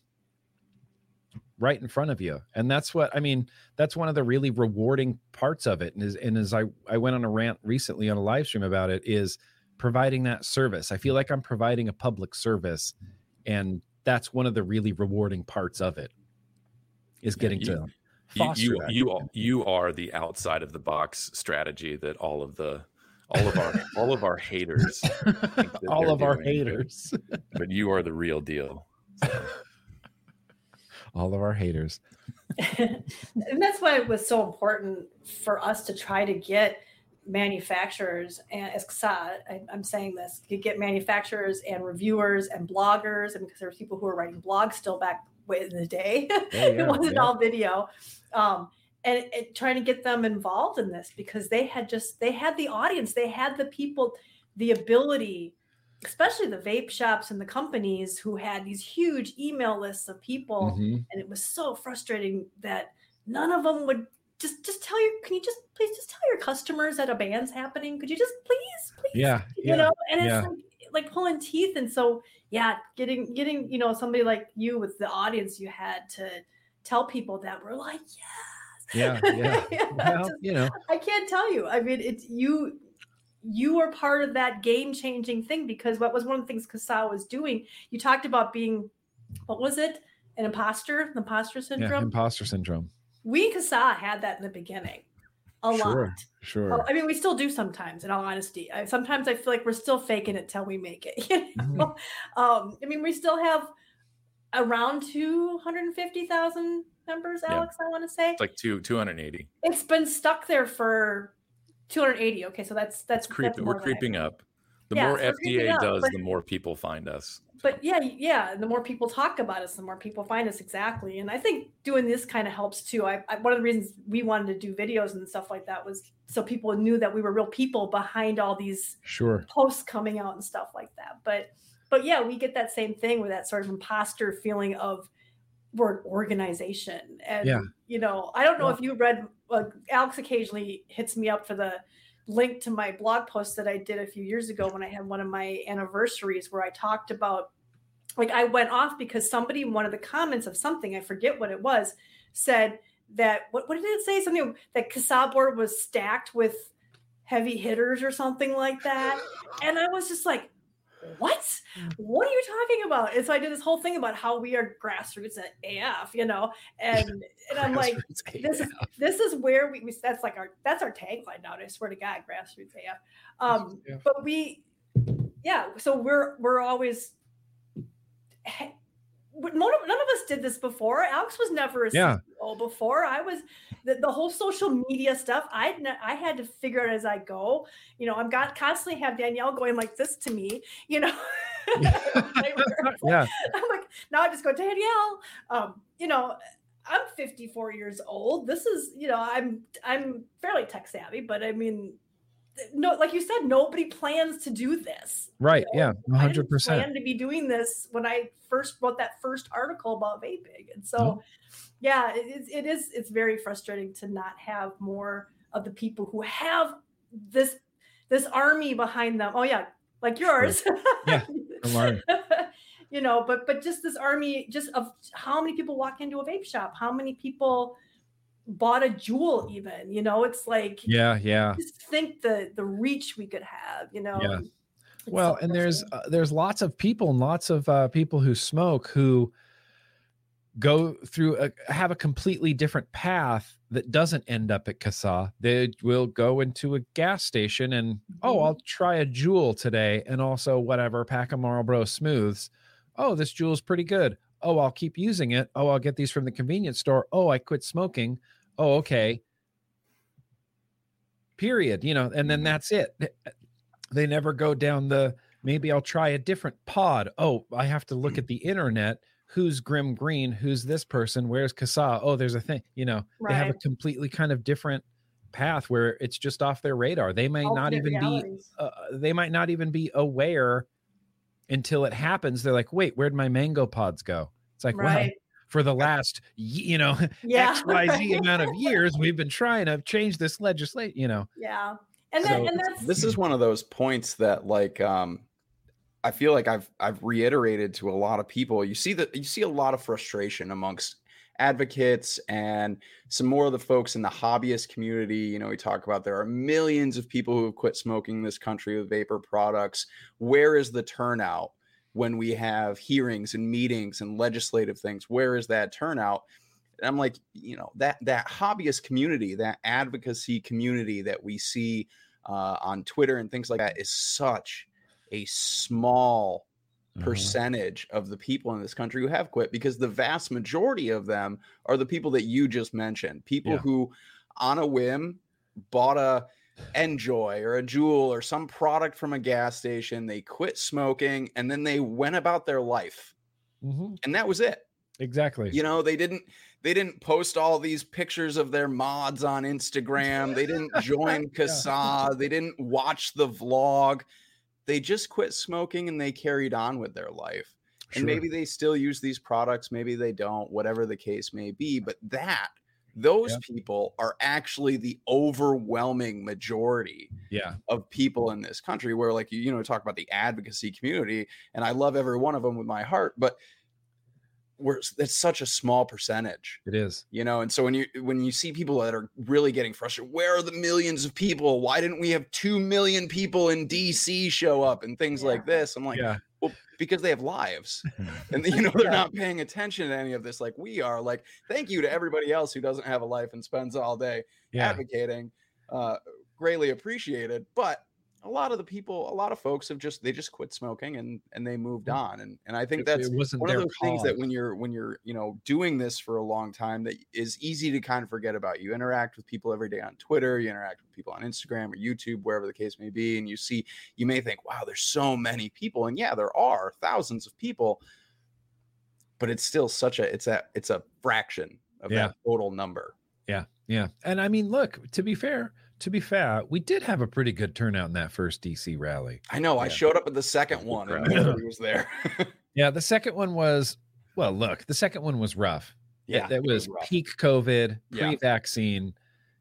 right in front of you and that's what i mean that's one of the really rewarding parts of it and as, and as i i went on a rant recently on a live stream about it is providing that service i feel like i'm providing a public service and that's one of the really rewarding parts of it is getting you- to You foster you that. you, are- you are the outside of the box strategy that all of the all of our all of our haters all of our doing, but- haters but you are the real deal. all of our haters and that's why it was so important for us to try to get manufacturers and as CASAA, I, I'm saying this, to get manufacturers and reviewers and bloggers, and because there were people who were writing blogs still back way in the day. yeah, it wasn't yeah. all video. Um, and, and trying to get them involved in this because they had just they had the audience, they had the people, the ability, especially the vape shops and the companies who had these huge email lists of people Mhm. and it was so frustrating that none of them would just just tell you can you just please just tell your customers that a band's happening could you just please please yeah you yeah know and it's yeah. like, like pulling teeth and so yeah getting getting you know somebody like you with the audience you had to tell people that we're like yeah yes yeah well Just- you know I can't tell you. I mean, it's you. You are part of that game-changing thing because what was one of the things CASAA was doing? You talked about being, what was it? An imposter, the imposter yeah syndrome. imposter syndrome we and CASAA had that in the beginning, a Sure. lot. sure I mean, we still do sometimes. In all honesty, I, sometimes I feel like we're still faking it till we make it. You Mm-hmm. know? um, I mean, we still have around two hundred fifty thousand members. Yeah. Alex, I want to say It's like two two hundred eighty. it's been stuck there for 280 okay so that's that's, Creep, that's we're more than I- creeping up. The Yeah, more we're FDA does, but- the more people find us. But yeah yeah the more people talk about us the more people find us exactly and i think doing this kind of helps too I, I one of the reasons we wanted to do videos and stuff like that was so people knew that we were real people behind all these sure posts coming out and stuff like that but but yeah we get that same thing with that sort of imposter feeling of we're an organization and Yeah. you know i don't know Yeah. if you read like alex occasionally hits me up for the link to my blog post that i did a few years ago when i had one of my anniversaries where i talked about like i went off because somebody in one of the comments of something i forget what it was said that what, what did it say? Something that Kasab board was stacked with heavy hitters or something like that. And i was just like what? What are you talking about? And so i did this whole thing about how we are grassroots at af you know? And and i'm like this is this is where we, we that's like our that's our tagline now i swear to god grassroots af um Yeah. but we yeah so we're we're always none of, none of us did this before. Alex was never a Yeah. CEO before. I was the, the whole social media stuff. I I had to figure it as I go. You know, I'm got constantly have Danielle going like this to me. You know, yeah I'm like, now I just go, Danielle, um, you know, I'm 54 years old. This is, you know, I'm I'm fairly tech savvy, but I mean, no, like you said, nobody plans to do this. right yeah I didn't 100% plan to be doing this when I first wrote that first article about vaping, and so yeah, it is. It is. It's very frustrating to not have more of the people who have this this army behind them. Oh yeah, like yours. Yeah, from you know, but but just this army, just of how many people walk into a vape shop, how many people bought a Juul, even. You know, it's like yeah yeah just think the the reach we could have. You know. Yeah. Well and there's uh, there's lots of people and lots of uh, people who smoke who go through a, have a completely different path that doesn't end up at CASAA. They will go into a gas station and oh, Mhm. I'll try a Juul today and also whatever pack of Marlboro Smooths. Oh, this Juul's pretty good. Oh, I'll keep using it. Oh, I'll get these from the convenience store. Oh, I quit smoking. Oh, okay. Period. You know, and then Mhm. that's it. They never go down the maybe I'll try a different pod. Oh, I have to look at the internet. Who's Grimm Green? Who's this person? Where's CASAA? Oh, there's a thing. You know, they have a completely kind of different path where it's just off their radar. They may not Alternate even be uh, they might not even be aware until it happens. They're like, wait, where'd my mango pods go? It's like, well, right. for the last, you know, Yeah. X, Y, Z amount of years, we've been trying to change this legislation, you know. Yeah. And, So then, and that's this is one of those points that like um i feel like i've i've reiterated to a lot of people you see that you see a lot of frustration amongst advocates and some more of the folks in the hobbyist community you know we talk about there are millions of people who have quit smoking in this country with vapor products where is the turnout when we have hearings and meetings and legislative things? Where is that turnout? And I'm like, you know, that that hobbyist community, that advocacy community that we see uh, on Twitter and things like that is such a small Mhm. percentage of the people in this country who have quit because the vast majority of them are the people that you just mentioned people Yeah. who on a whim bought a NJOY or a Juul or some product from a gas station they quit smoking and then they went about their life Mhm. and that was it Exactly. you know they didn't they didn't post all these pictures of their mods on instagram they didn't join CASAA they didn't watch the vlog they just quit smoking and they carried on with their life and maybe they still use these products maybe they don't whatever the case may be but that those Yeah. people are actually the overwhelming majority Yeah. of people in this country where like you you know talk about the advocacy community and i love every one of them with my heart but we're it's such a small percentage It is. you know and so when you when you see people that are really getting frustrated where are the millions of people why didn't we have 2 million people in dc show up and things like this i'm like yeah. well because they have lives and you know they're Yeah. not paying attention to any of this like we are like thank you to everybody else who doesn't have a life and spends all day Yeah. advocating uh greatly appreciated but a lot of the people a lot of folks have just they just quit smoking and and they moved mm. on and and i think that's one of those things that when you're when you're you know doing this for a long time that is easy to kind of forget about you interact with people every day on twitter you interact with people on instagram or youtube wherever the case may be and you see you may think wow there's so many people and yeah there are thousands of people but it's still such a it's a it's a fraction of Yeah. that total number Yeah, yeah. And I mean, look, to be fair, to be fair, we did have a pretty good turnout in that first DC rally. i know i showed up at the second one and crowd. nobody was there Yeah, the second one was well, look, the second one was rough. yeah that it was, rough. peak COVID, pre-vaccine.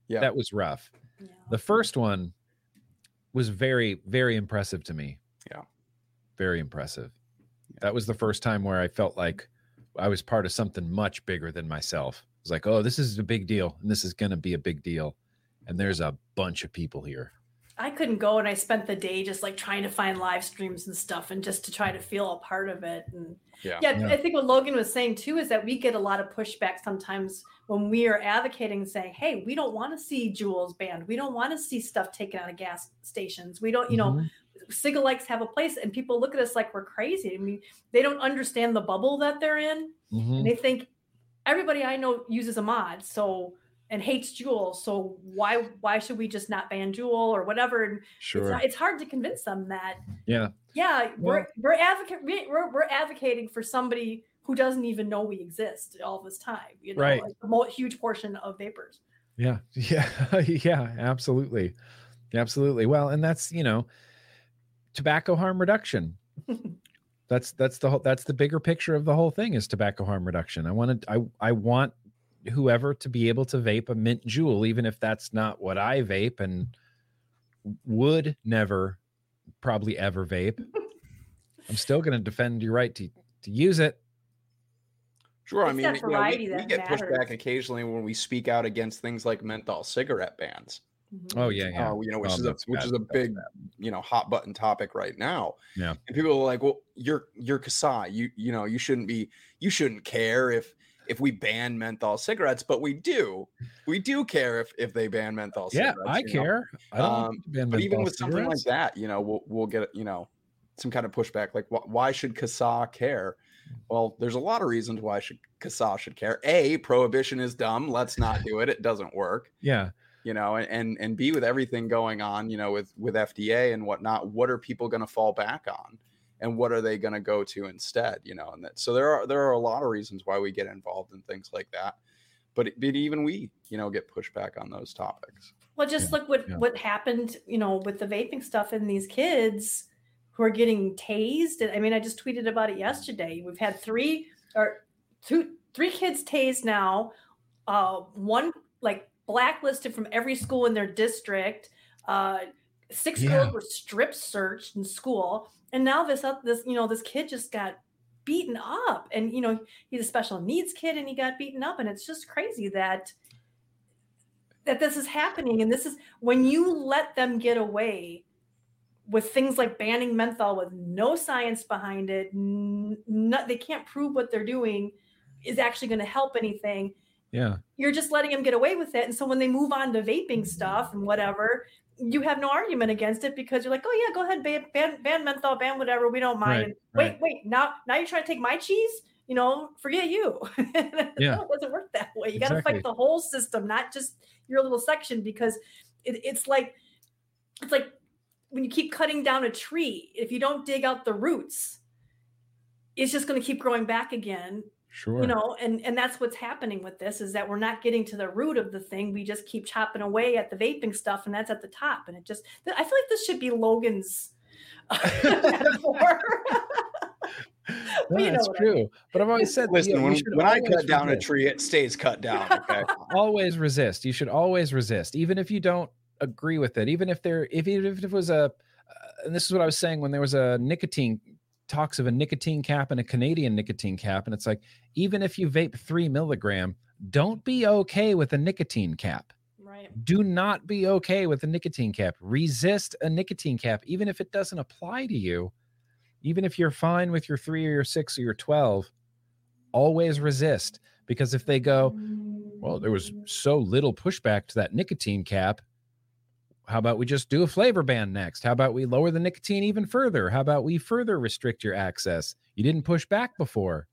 Yeah. That was rough. Yeah. The first one was very, very impressive to me. Yeah. Very impressive. That was the first time where I felt like I was part of something much bigger than myself. It was like, oh, this is a big deal, and this is going to be a big deal. And there's a bunch of people here. I couldn't go and I spent the day just like trying to find live streams and stuff and just to try to feel a part of it. And Yeah. yeah, Yeah. I think what Logan was saying too is that we get a lot of pushback sometimes when we are advocating saying, hey, we don't want to see Juuls banned. We don't want to see stuff taken out of gas stations. We don't, you know, Mhm. cigalikes have a place and people look at us like we're crazy. I mean, they don't understand the bubble that they're in. Mhm. And they think everybody I know uses a mod, so and hates Juul. So why why should we just not ban Juul or whatever? And it's, sure. not- it's hard to convince them that Yeah. yeah we're Well- we're advocate we're, we're advocating for somebody who doesn't even know we exist all this time. You know, Right. like a mo- huge portion of vapors. Yeah. Yeah. yeah. Absolutely. Absolutely. Well, and that's, you know, tobacco harm reduction. that's that's the whole that's the bigger picture of the whole thing is tobacco harm reduction. I wanted I I want whoever to be able to vape a mint Juul, even if that's not what I vape and would never probably ever vape. I'm still gonna defend your right to to use it. Sure, I mean, you know, we- we, that get pushed back occasionally when we speak out against things like menthol cigarette bans. Mhm. Oh yeah, yeah. uh, you know, which Oh, is a which bad. is a big, you know, hot button topic right now. Yeah. and people are like, "Well, you're you're Kasai. You you know, you shouldn't be. You shouldn't care if if we ban menthol cigarettes, but we do. We do care if if they ban menthol Yeah, cigarettes. I you know? care. I don't Um, ban But even with something like that, you know, we'll we'll get you know some kind of pushback. Like, wh- why should CASAA care? Well, there's a lot of reasons why should CASAA should care. A, prohibition is dumb. Let's not do it. It doesn't work Yeah. you know and and, and b with everything going on you know with with fda and whatnot what are people going to fall back on and what are they going to go to instead you know and that so there are there are a lot of reasons why we get involved in things like that but, but even we you know get pushback on those topics Well, just look what yeah. what happened, you know, with the vaping stuff and these kids who are getting tased. I mean, I just tweeted about it yesterday. We've had three or two, three kids tased now. Uh, one like blacklisted from every school in their district. Uh, six Yeah. girls were strip searched in school, and now this up this you know this kid just got beaten up, and you know he's a special needs kid, and he got beaten up, and it's just crazy that that this is happening and this is when you let them get away with things like banning menthol with no science behind it, n- not, they can't prove what they're doing is actually going to help anything. Yeah. You're just letting them get away with it. And so when they move on to vaping stuff and whatever, you have no argument against it because you're like, oh yeah, go ahead, ban, ban, ban menthol, ban whatever, we don't mind. Right, wait, right. wait, now now you're trying to take my cheese? You know, forget you. Yeah. no, it doesn't work that way. You got to fight the whole system, not just your little section, because it, it's like it's like when you keep cutting down a tree, if you don't dig out the roots, it's just going to keep growing back again Sure. you know and and that's what's happening with this is that we're not getting to the root of the thing we just keep chopping away at the vaping stuff and that's at the top and it just i feel like this should be logan's metaphor. No, But that's what I mean. true. But I've always said, Listen, you know, you when, when I cut down a tree, it stays cut down. Okay. always resist. You should always resist, even if you don't agree with it. Even if there, if even if it was a, uh, and this is what I was saying when there was a nicotine talks of a nicotine cap and a Canadian nicotine cap, and it's like even if you vape three milligram, don't be okay with a nicotine cap. right Do not be okay with a nicotine cap. Resist a nicotine cap, even if it doesn't apply to you. Even if you're fine with your three or your six or your twelve, always resist because if they go, well, there was so little pushback to that nicotine cap. How about we just do a flavor ban next? How about we lower the nicotine even further? How about we further restrict your access? You didn't push back before.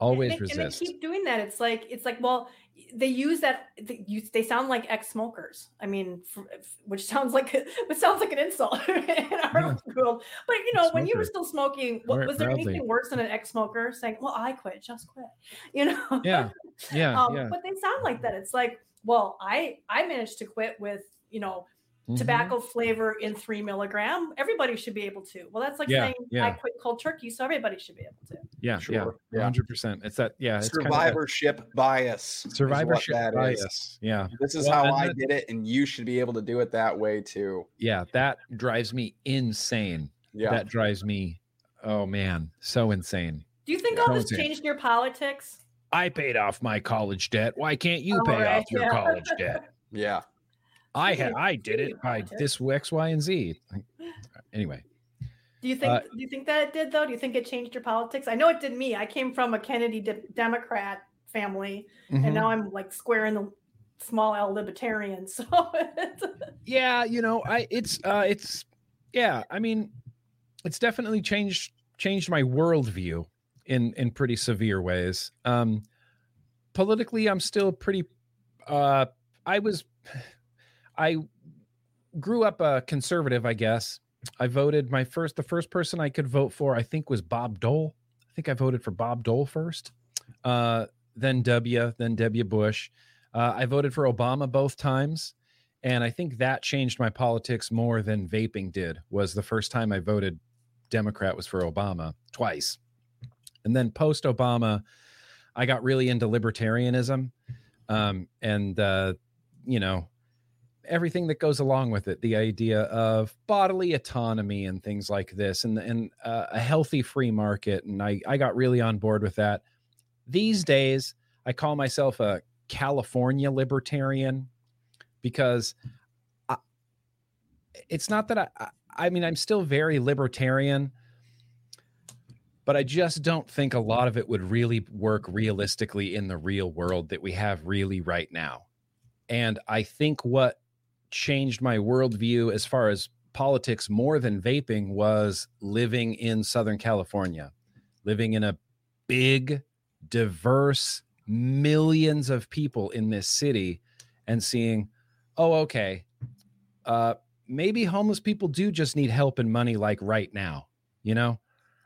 Always and they, and they keep doing that it's like it's like well they use that they, you, they sound like ex-smokers i mean f- f- which sounds like a- which sounds like an insult in our Yeah. world but you know when you were still smoking what, was there proudly. anything worse than an ex-smoker saying well i quit just quit you know yeah, yeah, um, yeah. but they sound like that it's like well i i managed to quit with you know Mhm. tobacco flavor in three milligram everybody should be able to well that's like Yeah, saying i yeah. quit cold turkey so everybody should be able to Yeah, Sure, yeah, yeah. hundred percent. It's that. Yeah, it's kind of that Survivorship bias. is what survivorship that is. bias. Yeah, This is Well, how I that- did it, and you should be able to do it that way too. yeah, that drives me insane. Yeah. That drives me. Oh man, so insane. do you think Yeah. all this changed your politics I paid off my college debt. Why can't you Oh, pay right, off your yeah. college debt? yeah. I had I did it by this X, Y, and Z. Anyway, Do you think? Uh, do you think that it did though? Do you think it changed your politics? I know it did me. I came from a Kennedy de- Democrat family, Mhm. and now I'm like square in the small L libertarian. So yeah, you know, I it's uh it's yeah, I mean, it's definitely changed changed my worldview in in pretty severe ways. Um politically, I'm still pretty uh I was I grew up a conservative, I guess. I voted my first the first person I could vote for, I think, was Bob Dole. I think I voted for Bob Dole first. Uh then W, then W Bush. Uh, I voted for Obama both times, and I think that changed my politics more than vaping did. Was the first time I voted Democrat was for Obama twice, and then post Obama, I got really into libertarianism, um, and uh, you know everything that goes along with it the idea of bodily autonomy and things like this and and uh, a healthy free market and I I got really on board with that these days I call myself a California libertarian because I, it's not that I, I I mean I'm still very libertarian but I just don't think a lot of it would really work realistically in the real world that we have really right now. And I think what changed my worldview as far as politics more than vaping was living in Southern California, living in a big, diverse, millions of people in this city and seeing, oh, okay, uh, maybe homeless people do just need help and money like right now, you know?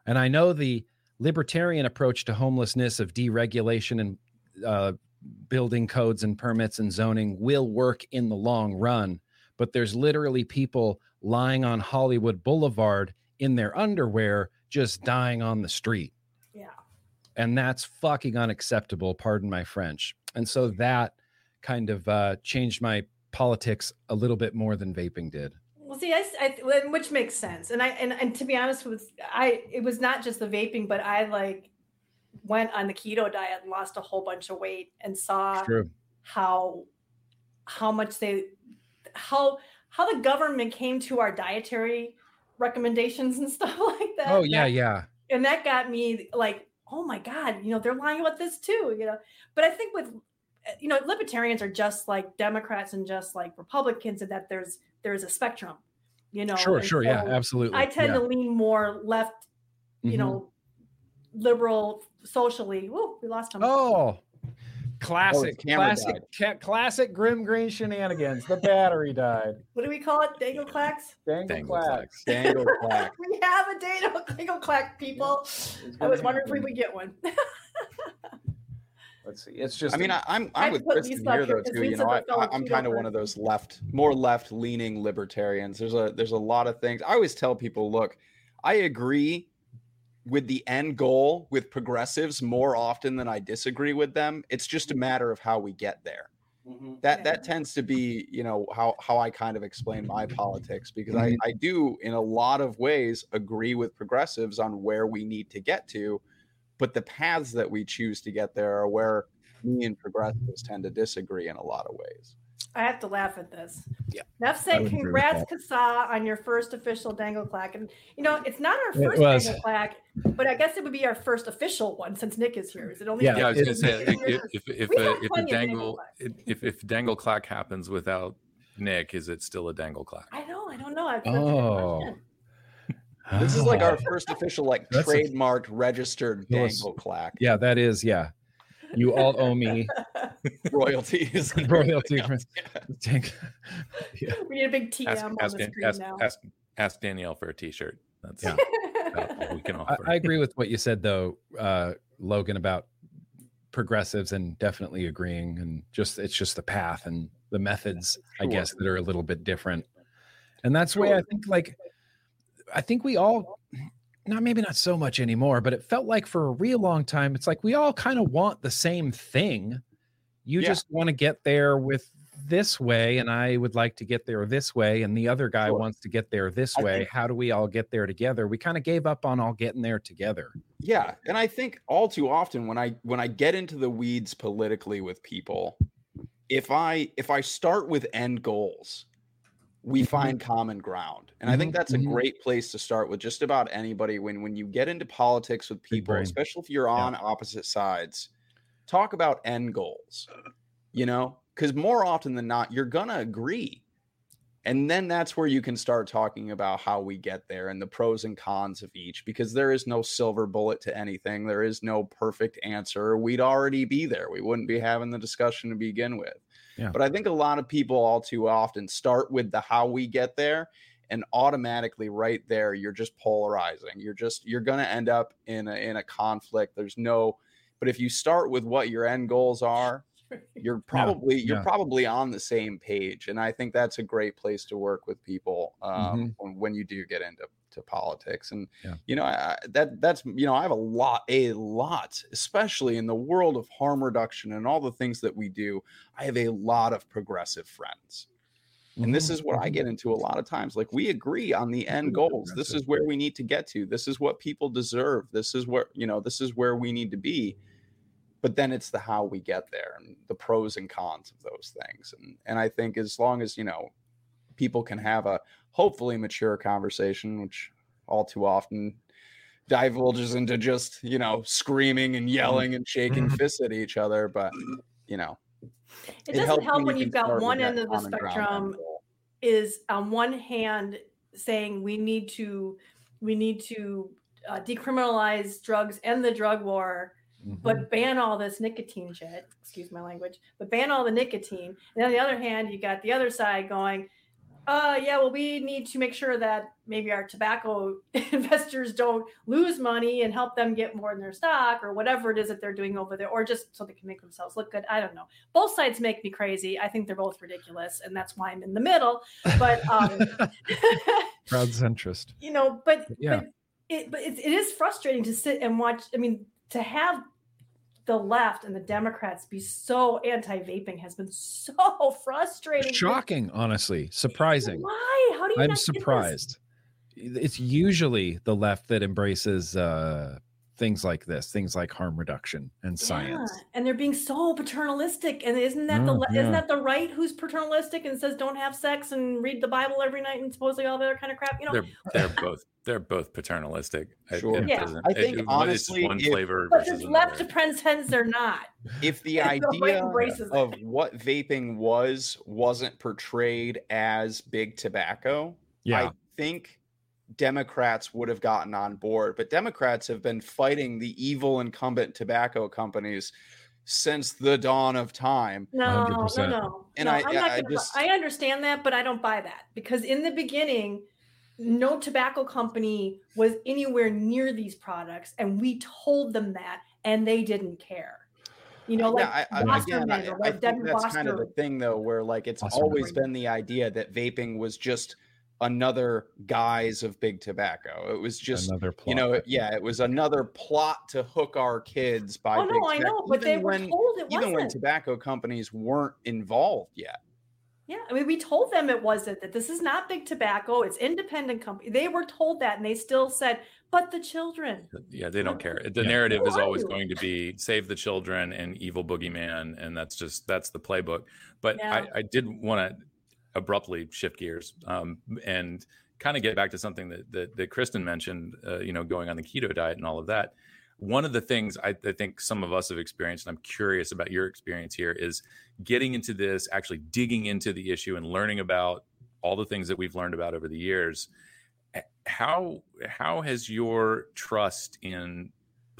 And I know the libertarian approach to homelessness of deregulation and uh, building codes and permits and zoning will work in the long run. But there's literally people lying on Hollywood Boulevard in their underwear, just dying on the street. yeah. And that's fucking unacceptable. Pardon my French. And so that kind of uh, changed my politics a little bit more than vaping did. Well, see, I, I which makes sense, and I and, and to be honest with I, it was not just the vaping, but I like went on the keto diet and lost a whole bunch of weight and saw how how much they how how the government came to our dietary recommendations and stuff like that. Oh yeah, That- yeah. and that got me like oh my god you know they're lying about this too you know but i think with you know libertarians are just like democrats and just like republicans and that there's there's a spectrum you know Sure, and sure, yeah, absolutely. i tend yeah. to lean more left you Mhm. know liberal socially Whoa, we lost him Oh, classic, oh, camera classic, ca- classic grimm green shenanigans. The battery died. what do we call it dangle clacks Dangle, Dangle clacks. Dangle clack. we have a dangle, dangle clack people i was wondering if we would get one Let's see. It's just. I mean, I, I'm I I'm with Kristen here here though 'cause too. You know, I, I, I'm kind of one of those left, more left leaning libertarians. There's a there's a lot of things. I always tell people, look, I agree with the end goal with progressives more often than I disagree with them. It's just a mm-hmm. matter of how we get there. Mm-hmm. That Yeah. that tends to be, you know, how how I kind of explain my politics because I mm-hmm. I do in a lot of ways agree with progressives on where we need to get to, but the paths that we choose to get there are where me and progressives tend to disagree in a lot of ways. I have to laugh at this. Yeah. Neff said, would agree with "Congrats, CASA, on your first official dangle clack." And you know, it's not our first was. dangle clack, but I guess it would be our first official one since Nick is here. Is it only? Yeah, Yeah, I was going to say if if if, uh, if a dangle dangle if if dangle clack happens without Nick, is it still a dangle clack? I know. I don't know. I've Oh. This is like Ah. our first official, like That's a- trademarked, registered dangle clack Yeah, that is. Yeah, you all owe me royalties. and royalty. everything for- else. Tank- yeah. we need a big TM Ask, on ask, the screen ask, now. ask, ask Danielle for a T-shirt. That's Yeah. about all we can I, offer. I agree with what you said though, uh, Logan, about progressives and definitely agreeing and just it's just the path and the methods, I guess, that are a little bit different. And that's why I think like I think we all not maybe not so much anymore, but it felt like for a real long time, it's like we all kind of want the same thing. You Yeah. just want to get there with this way, and I would like to get there this way, and the other guy Sure. wants to get there this I way. think- How do we all get there together? We kind of gave up on all getting there together. Yeah, and I think all too often when I when I get into the weeds politically with people, if I if I start with end goals, we find common ground. And I think Mhm, that's a mhm. great place to start with just about anybody when when you get into politics with people, especially if you're Yeah. on opposite sides. Talk about end goals. You know, cuz more often than not you're going to agree. And then that's where you can start talking about how we get there and the pros and cons of each because there is no silver bullet to anything. There is no perfect answer. We'd already be there. We wouldn't be having the discussion to begin with. Yeah. But I think a lot of people all too often start with the how we get there and automatically right there you're just polarizing. You're just you're going to end up in a in a conflict. There's no but if you start with what your end goals are, you're probably you're yeah. probably on the same page and i think that's a great place to work with people um, when, when you do get into to politics and Yeah. you know I, that that's you know i have a lot a lot especially in the world of harm reduction and all the things that we do i have a lot of progressive friends. And this Mhm, is what i mhm. get into a lot of times like we agree on the end goals. This is where we need to get to. This is what people deserve. This is where you know this is where we need to be. But then it's the how we get there and the pros and cons of those things. And and i think as long as you know people can have a hopefully mature conversation which all too often divulges into just you know screaming and yelling and shaking Mhm. fists at each other but you know It doesn't helps help when you you've got one end of the spectrum is on one hand saying we need to we need to uh, decriminalize drugs and the drug war Mhm. but ban all this nicotine shit excuse my language but ban all the nicotine and on the other hand you got the other side going uh yeah well we need to make sure that maybe our tobacco investors don't lose money and help them get more in their stock or whatever it is that they're doing over there or just so they can make themselves look good i don't know both sides make me crazy i think they're both ridiculous and that's why i'm in the middle but um proud centrist. you know but Yeah. but it but it, it is frustrating to sit and watch i mean to have the left and the democrats be so anti-vaping has been so frustrating Shocking, honestly, surprising. why how do you I'm not get this? surprised. It's usually the left that embraces uh, things like this, things like harm reduction and science. Yeah, and they're being so paternalistic. And isn't that the Oh, le- yeah. isn't that the right who's paternalistic and says don't have sex and read the Bible every night and supposedly all the other kind of crap? You know, they're they're both they're both paternalistic. Sure. it Yeah. I think it- honestly, one if- flavor but versus left another. pretends they're not. if the And the idea of what vaping was wasn't portrayed as big tobacco, Yeah. I think Democrats would have gotten on board. But Democrats have been fighting the evil incumbent tobacco companies since the dawn of time. No, no, 100%. no. And no, I- I'm not I gonna just- I understand that, but I don't buy that because in the beginning, no tobacco company was anywhere near these products, and we told them that, and they didn't care. You know, like yeah, I, I, Wasserman again, I, or I think Devin that's kind of the thing, though, where like it's Wasserman. always been the idea that vaping was just another guise of big tobacco. It was just Another plot. you know, yeah, it was another plot to hook our kids by. Oh big no, I tobacco, know, but they were when, told it even when wasn't. tobacco companies weren't involved yet. Yeah, I mean, we told them it wasn't that this is not big tobacco; it's independent company. They were told that, and they still said, "But the children." Uh, yeah, they don't care. The Yeah. narrative Who is are always you? going to be save the children and evil boogeyman, and that's just that's the playbook. But I, I did want to abruptly shift gears um, and kind of get back to something that that, that Kristen mentioned. Uh, you know, going on the keto diet and all of that. One of the things I, I think some of us have experienced, and I'm curious about your experience here, is getting into this, actually digging into the issue and learning about all the things that we've learned about over the years how how has your trust in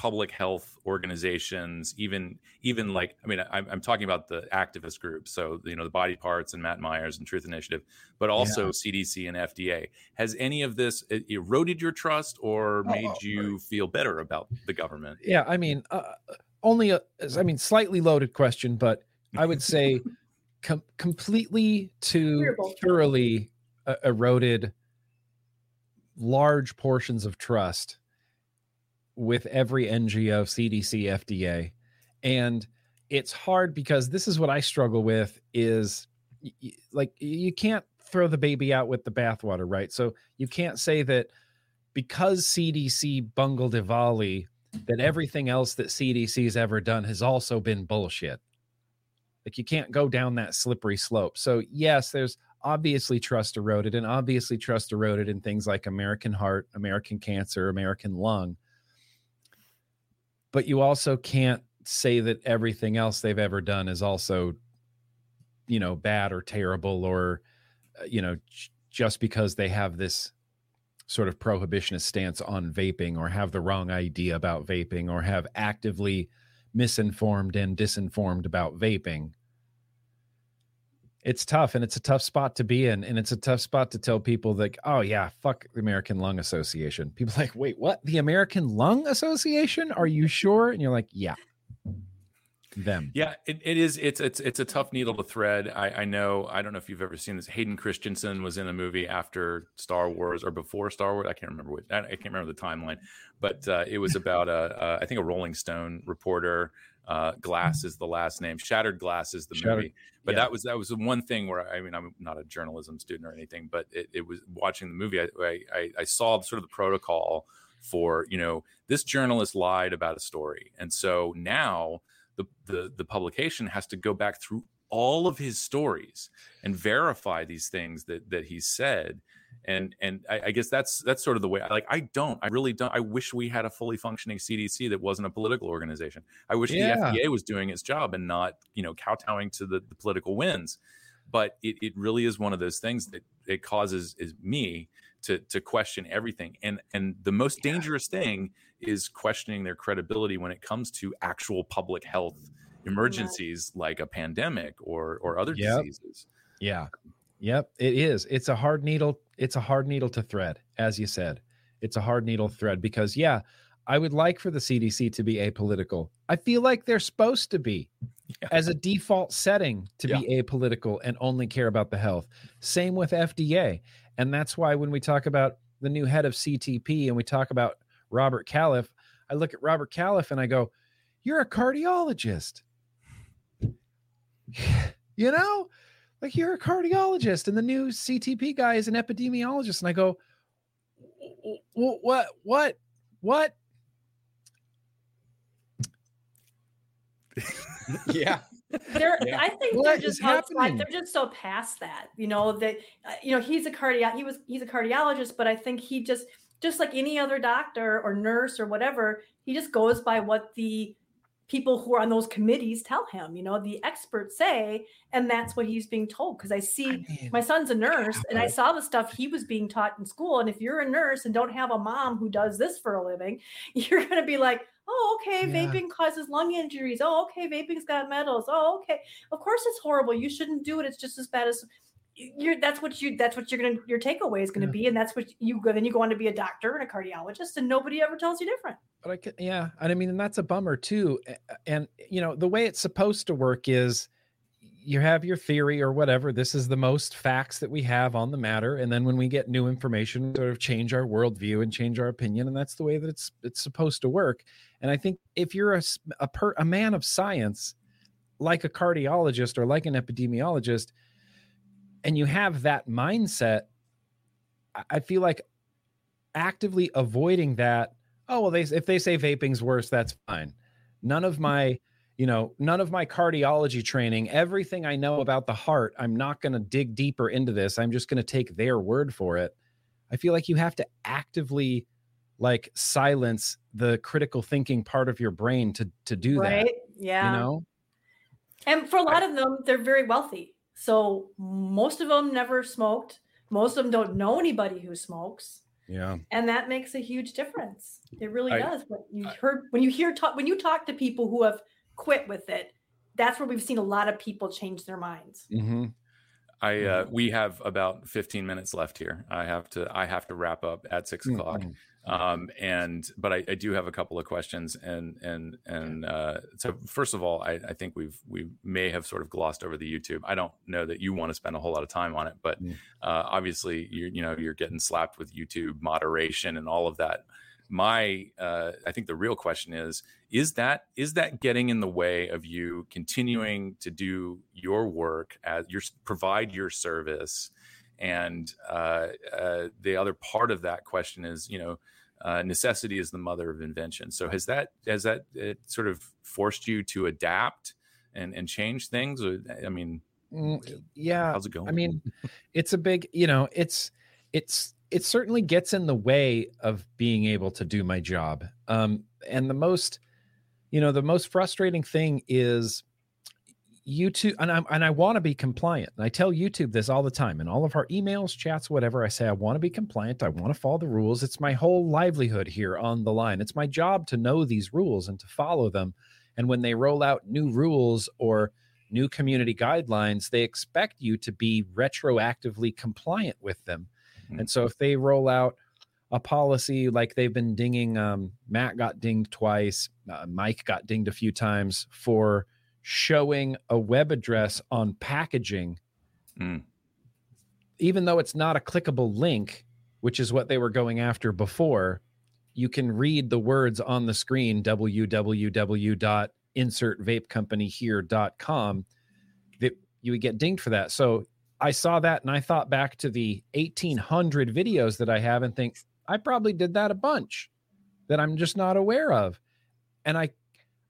public health organizations even even like i mean i'm, I'm talking about the activist groups so you know the body parts and matt myers and truth initiative but also cdc and fda has any of this eroded your trust or Oh, made oh, you feel better about the government? Yeah, I mean, uh, only a, I mean, slightly loaded question, but I would say com- completely to thoroughly uh, eroded large portions of trust with every NGO, CDC, FDA, and it's hard because this is what I struggle with is like you can't throw the baby out with the bathwater, right? So you can't say that because CDC bungled EVALI that everything else that CDC's ever done has also been bullshit. Like you can't go down that slippery slope. So yes, there's obviously trust eroded and obviously trust eroded in things like American heart, American cancer, American lung. But you also can't say that everything else they've ever done is also you know bad or terrible or uh, you know just because they have this sort of prohibitionist stance on vaping or have the wrong idea about vaping or have actively misinformed and disinformed about vaping it's tough and it's a tough spot to be in and it's a tough spot to tell people like oh yeah fuck the american lung association. People like wait what? The american lung association? Are you sure? And you're like yeah them Yeah, it, it is. It's it's it's a tough needle to thread. I, I know. I don't know if you've ever seen this. Hayden Christensen was in a movie after Star Wars or before Star Wars. I can't remember which. I, I can't remember the timeline, but uh, it was about a, a I think a Rolling Stone reporter. Uh, Glass is the last name. Shattered Glass is the Shattered, movie. But yeah. that was that was the one thing where I mean I'm not a journalism student or anything, but it, it was watching the movie. I, I I saw sort of the protocol for you know this journalist lied about a story, and so now the, the the publication has to go back through all of his stories and verify these things that that he said. And and I, I guess that's that's sort of the way I like i don't i really don't i wish we had a fully functioning cdc that wasn't a political organization. I wish Yeah. the fda was doing its job and not you know kowtowing to the, the political winds. But it, it really is one of those things that it causes is me to to question everything and and the most dangerous thing is questioning their credibility when it comes to actual public health emergencies like a pandemic or or other Yep. diseases Yeah. Yep, it is. It's a hard needle. It's a hard needle to thread, as you said. It's a hard needle thread because yeah, I would like for the CDC to be apolitical. I feel like they're supposed to be Yeah. as a default setting to be apolitical and only care about the health. Same with FDA. And that's why when we talk about the new head of CTP and we talk about Robert Califf, I look at Robert Califf and I go, You're a cardiologist. you know, like you're a cardiologist, and the new CTP guy is an epidemiologist. And I go, What, what, what, what? yeah. They're, Yeah. I think What they're just outside, they're just so past that, you know, that uh, you know, he's a cardio he was he's a cardiologist, but I think he just just like any other doctor or nurse or whatever, he just goes by what the people who are on those committees tell him, you know, the experts say, and that's what he's being told. Because I see mean, my son's a nurse and I saw the stuff he was being taught in school. And if you're a nurse and don't have a mom who does this for a living, you're going to be like, oh, okay, Yeah. vaping causes lung injuries. Oh, okay, vaping's got metals. Oh, okay. Of course it's horrible. You shouldn't do it. It's just as bad as you're that's what you that's what you're gonna your takeaway is gonna Yeah. be and that's what you go then you go on to be a doctor and a cardiologist and nobody ever tells you different but I can, yeah, and I mean, and that's a bummer too. And you know, the way it's supposed to work is you have your theory or whatever. This is the most facts that we have on the matter, and then when we get new information, sort of change our worldview and change our opinion, and that's the way that it's it's supposed to work. And I think if you're a a, per, a man of science, like a cardiologist or like an epidemiologist, and you have that mindset, I- I feel like actively avoiding that oh well they if they say vaping's worse that's fine. None of my you know none of my cardiology training everything i know about the heart i'm not going to dig deeper into this. I'm just going to take their word for it. I feel like you have to actively like silence the critical thinking part of your brain to to do right? that yeah. you know? And for a lot of them they're very wealthy. So most of them never smoked. Most of them don't know anybody who smokes. Yeah. And that makes a huge difference. It really I- does. When you I- heard when you hear talk when you talk to people who have quit with it that's where we've seen a lot of people change their minds. Mm-hmm. I uh, we have about 15 minutes left here. I have to I have to wrap up at 6 o'clock. Um, and but I, I do have a couple of questions and and and uh, so first of all, I, I think we've we may have sort of glossed over the YouTube. I don't know that you want to spend a whole lot of time on it, but uh, obviously you you know you're getting slapped with YouTube moderation and all of that. My uh, I think the real question is is that is that getting in the way of you continuing to do your work as your provide your service and uh, uh, the other part of that question is you know uh, necessity is the mother of invention. So has that has that uh, sort of forced you to adapt and and change things? I mean Mm, yeah. how's it going? I mean, it's a big, you know, it's it's it certainly gets in the way of being able to do my job. Um, and the most, you know, the most frustrating thing is YouTube, and I and I want to be compliant. And I tell YouTube this all the time in all of our emails, chats, whatever. I say I want to be compliant. I want to follow the rules. It's my whole livelihood here on the line. It's my job to know these rules and to follow them. And when they roll out new rules or new community guidelines, they expect you to be retroactively compliant with them. Mhm. And so if they roll out a policy like they've been dinging, um, Matt got dinged twice, uh, Mike got dinged a few times for showing a web address on packaging, Mm. even though it's not a clickable link, which is what they were going after before. You can read the words on the screen www.insertvapecompanyhere.com that you would get dinged for that. So I saw that and I thought back to the 1800 videos that I have and think I probably did that a bunch that I'm just not aware of. And I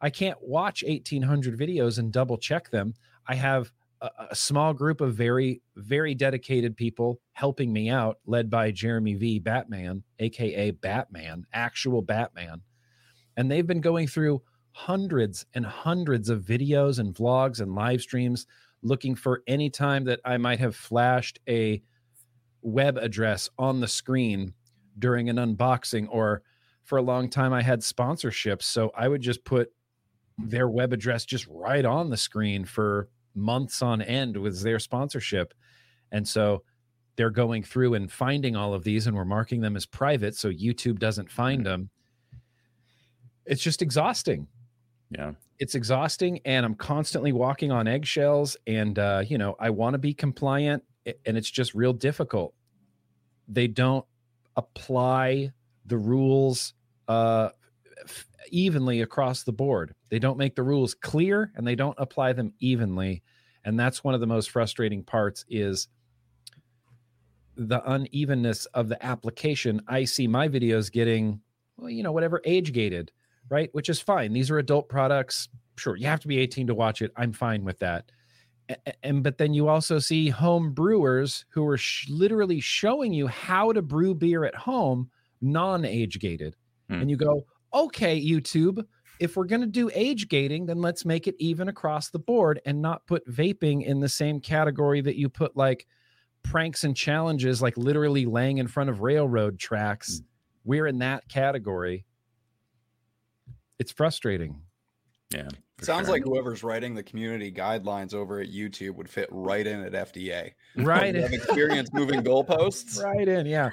I can't watch 1800 videos and double check them. I have a, a small group of very very dedicated people helping me out led by Jeremy V. Batman aka Batman actual Batman. And they've been going through hundreds and hundreds of videos and vlogs and live streams looking for any time that I might have flashed a web address on the screen during an unboxing or for a long time I had sponsorships. So I would just put their web address just right on the screen for months on end with their sponsorship. And so they're going through and finding all of these and we're marking them as private so YouTube doesn't find them. It's just exhausting. Yeah. It's exhausting and i'm constantly walking on eggshells and uh, you know i want to be compliant and it's just real difficult. They don't apply the rules uh, f- evenly across the board they don't make the rules clear and they don't apply them evenly and that's one of the most frustrating parts is the unevenness of the application i see my videos getting well you know whatever age gated right? Which is fine. These are adult products. Sure, you have to be 18 to watch it. I'm fine with that. And but then you also see home brewers who are sh- literally showing you how to brew beer at home, non-age gated, Hmm. and you go, okay, YouTube. If we're going to do age gating, then let's make it even across the board and not put vaping in the same category that you put like pranks and challenges, like literally laying in front of railroad tracks. Mm. We're in that category. It's frustrating. Yeah. Sounds sure. like whoever's writing the community guidelines over at YouTube would fit right in at FDA. Right. You have experience moving goalposts. right in. Yeah.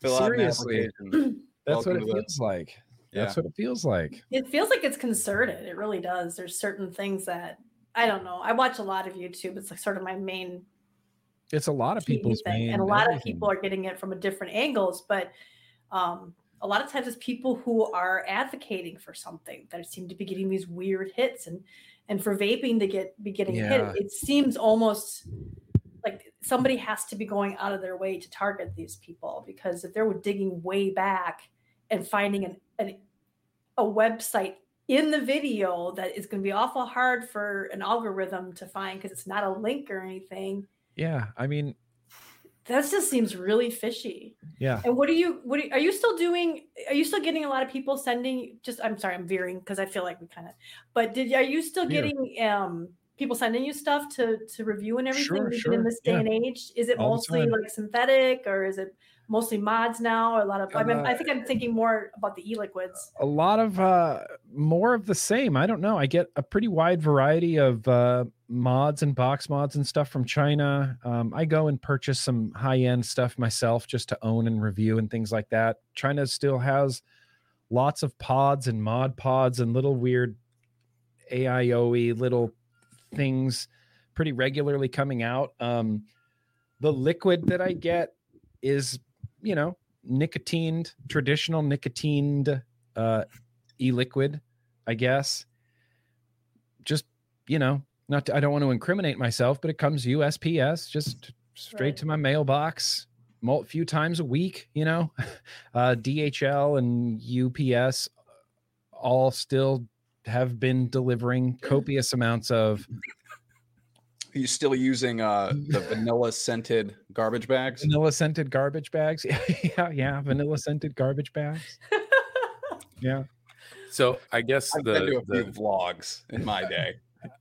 Fill Seriously. That's Welcome what it to the- feels like. Yeah. That's what it feels like. It feels like it's concerted. It really does. There's certain things that I don't know. I watch a lot of YouTube. It's like sort of my main It's a lot of TV people's thing, main and a lot of people are getting it from a different angles. But um, a lot of times, it's people who are advocating for something that seem to be getting these weird hits, and and for vaping to get be getting Yeah. hit, it seems almost like somebody has to be going out of their way to target these people because if they're digging way back and finding an, an a website in the video that is going to be awful hard for an algorithm to find because it's not a link or anything Yeah. I mean, that just seems really fishy. yeah. And what are you? What are, are you still doing? Are you still getting a lot of people sending? Just I'm sorry, I'm veering because I feel like we kind of. But did are you still getting um people sending you stuff to to review and everything Sure, sure, in this day yeah. and age? Is it All mostly like synthetic or is it mostly mods now? Or a lot of. I mean, I Uh, think I'm thinking more about the e-liquids. a lot of uh more of the same i don't know i get a pretty wide variety of uh mods and box mods and stuff from china um i go and purchase some high-end stuff myself just to own and review and things like that china still has lots of pods and mod pods and little weird aioe little things pretty regularly coming out um the liquid that i get is you know nicotined traditional nicotined uh e-liquid i guess just you know not to, i don't want to incriminate myself but it comes usps just straight Right. to my mailbox a few times a week you know uh dhl and ups all still have been delivering copious amounts of you still using uh, the vanilla scented garbage bags? vanilla scented garbage bags yeah yeah vanilla scented garbage bags yeah So I guess I've the, been to a the- few vlogs in my day.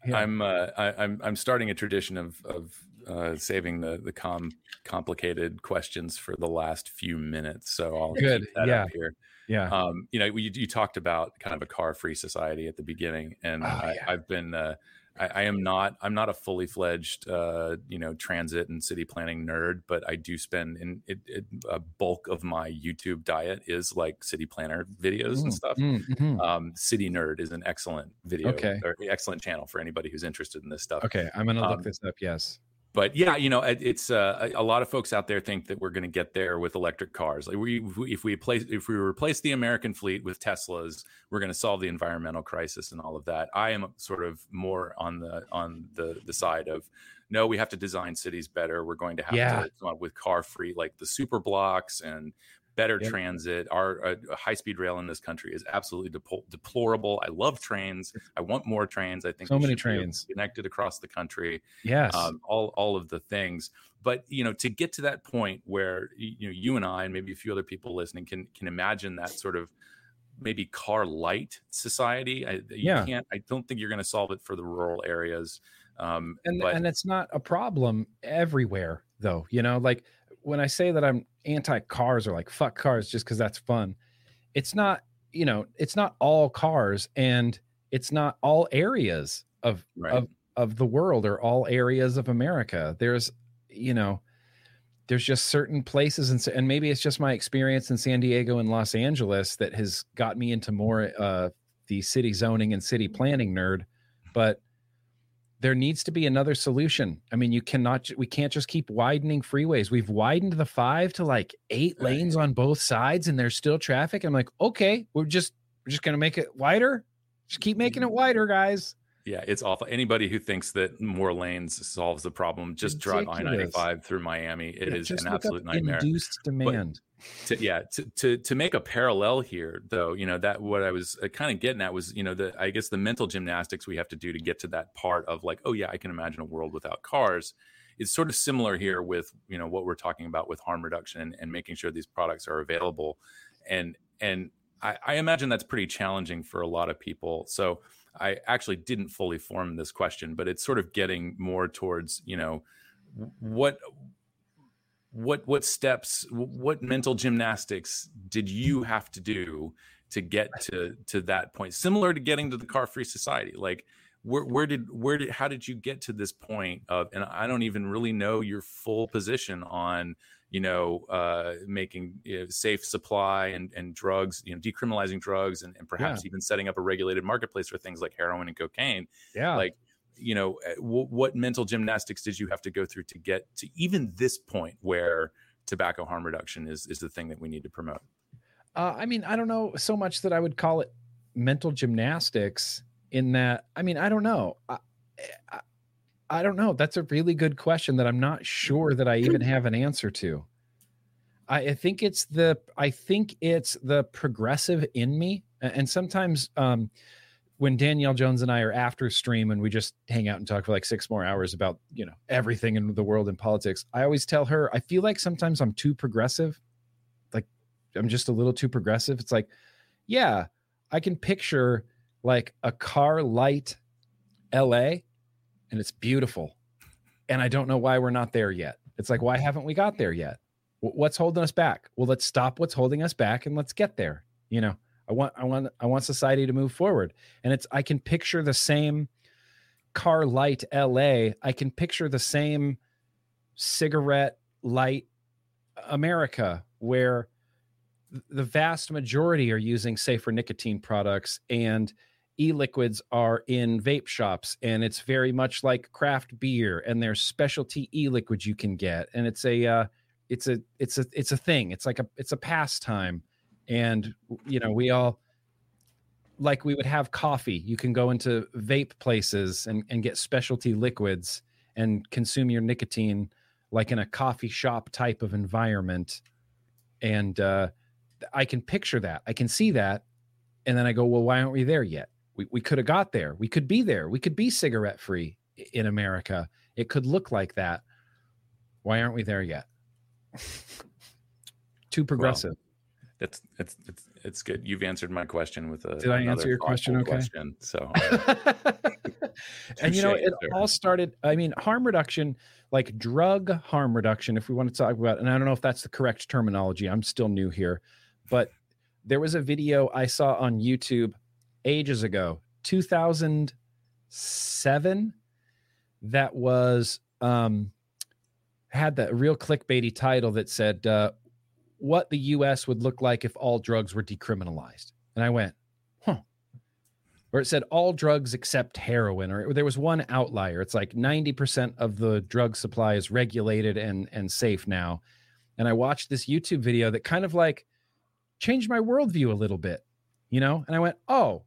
Yeah. I'm uh, I, I'm I'm starting a tradition of of uh, saving the the com complicated questions for the last few minutes. So I'll Good, that yeah. up here. yeah Um, you know, you, you talked about kind of a car free society at the beginning, and Oh, I, yeah. I've been uh, I, I am not I'm not a fully fledged uh, you know transit and city planning nerd, but I do spend in it, it, a bulk of my YouTube diet is like city planner videos Mm, and stuff. mm, mhm. Um, City Nerd is an excellent video, Okay. or excellent channel for anybody who's interested in this stuff. okay i'm gonna look um, this up yes But yeah, you know, it's uh, a lot of folks out there think that we're going to get there with electric cars. Like we, if we- if we place, if we replace the American fleet with Teslas, we're going to solve the environmental crisis and all of that. I am sort of more on the on the the side of no, we have to design cities better. We're going to have Yeah. to come up with car free, like the super blocks and better Yep. transit. Our uh, high speed rail in this country is absolutely depo- deplorable. I love trains. I want more trains. I think So many trains. connected across the country yes um, all all of the things. But you know, to get to that point where you know you and I and maybe a few other people listening can can imagine that sort of maybe car light society. I, you Yeah. can't. I don't think you're going to solve it for the rural areas. Um, and but and it's not a problem everywhere though you know like when i say that i'm anti cars or like fuck cars just because that's fun it's not you know it's not all cars and it's not all areas of Right. of of the world or all areas of america there's you know there's just certain places and and maybe it's just my experience in san diego and los angeles that has got me into more uh the city zoning and city planning nerd but there needs to be another solution. I mean, you cannot, we can't just keep widening freeways. We've widened the five to like eight Right. lanes on both sides, and there's still traffic. I'm like, okay, we're just, we're just gonna make it wider. Just keep making it mm-hmm. wider, guys. yeah, it's awful. Anybody who thinks that more lanes solves the problem, just drive I-95 through Miami. It Yeah, is an absolute nightmare. Induced demand. To yeah to, to to make a parallel here though you know that what i was uh, kind of getting at was you know the i guess the mental gymnastics we have to do to get to that part of like oh yeah i can imagine a world without cars. It's sort of similar here with you know what we're talking about with harm reduction and, and making sure these products are available. And and I, I imagine that's pretty challenging for a lot of people. So i actually didn't fully form this question but it's sort of getting more towards you know what what what steps what mental gymnastics did you have to do to get to to that point? Similar to getting to the car free society like where where did where did how did you get to this point of and i don't even really know your full position on you know uh making you know, safe supply and and drugs you know decriminalizing drugs and, and perhaps yeah. even setting up a regulated marketplace for things like heroin and cocaine. Yeah. Like you know eh, w- what mental gymnastics did you have to go through to get to even this point where tobacco harm reduction is is the thing that we need to promote? Uh, i mean i don't know so much that i would call it mental gymnastics in that i mean i don't know. I, I, I don't know. That's a really good question that i'm not sure that i even have an answer to. I, I think it's the i think it's the progressive in me and sometimes um when Danielle Jones and I are after stream and we just hang out and talk for like six more hours about, you know, everything in the world and politics, I always tell her, I feel like sometimes I'm too progressive. Like I'm just a little too progressive. It's like, yeah, I can picture like a car light LA and it's beautiful. And I don't know why we're not there yet. It's like, why haven't we got there yet? What's holding us back? Well, let's stop what's holding us back and let's get there, you know? I want I want I want society to move forward. And it's I can picture the same car light LA. I can picture the same cigarette light America where the vast majority are using safer nicotine products and e-liquids are in vape shops and it's very much like craft beer and there's specialty e-liquids you can get and it's a uh, it's a it's a it's a thing it's like a it's a pastime and you know we all like we would have coffee you can go into vape places and, and get specialty liquids and consume your nicotine like in a coffee shop type of environment. And uh, i can picture that. I can see that. And then i go well why aren't we there yet? We, we could have got there. We could be there. We could be cigarette free in america. It could look like that. Why aren't we there yet? Too progressive. well, it's it's it's it's good. You've answered my question with a. Did I answer your question? Okay. Question, so. and you know, it all started. I mean, harm reduction, like drug harm reduction. If we want to talk about, and I don't know if that's the correct terminology. I'm still new here, but there was a video I saw on YouTube ages ago, 2007, that was um had that real clickbaity title that said uh, what the US would look like if all drugs were decriminalized. And I went, huh. Or it said all drugs except heroin, or there was one outlier. It's like 90% of the drug supply is regulated and, and safe now. And I watched this YouTube video that kind of like changed my worldview a little bit, you know? And I went, oh,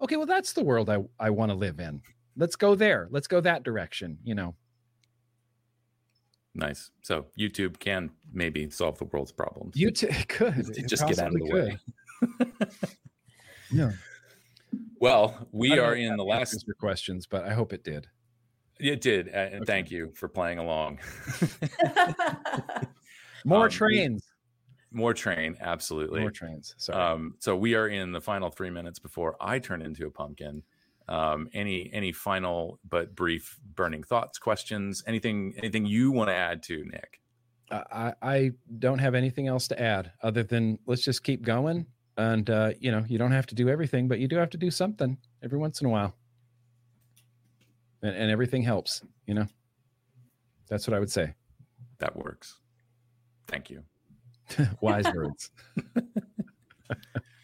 okay, well, that's the world I, I want to live in. Let's go there. Let's go that direction, you know? Nice. So YouTube can maybe solve the world's problems. YouTube could just get out of the could. way. yeah. Well, we are in the last your questions, but I hope it did. It did, and okay. thank you for playing along. more um, trains. We, more train, absolutely. More trains. Sorry. Um, so we are in the final three minutes before I turn into a pumpkin um, any any final but brief burning thoughts questions anything anything you want to add to nick? I, I don't have anything else to add other than let's just keep going and uh, you know you don't have to do everything but you do have to do something every once in a while. And, and everything helps you know? That's what i would say. That works. Thank you. Wise words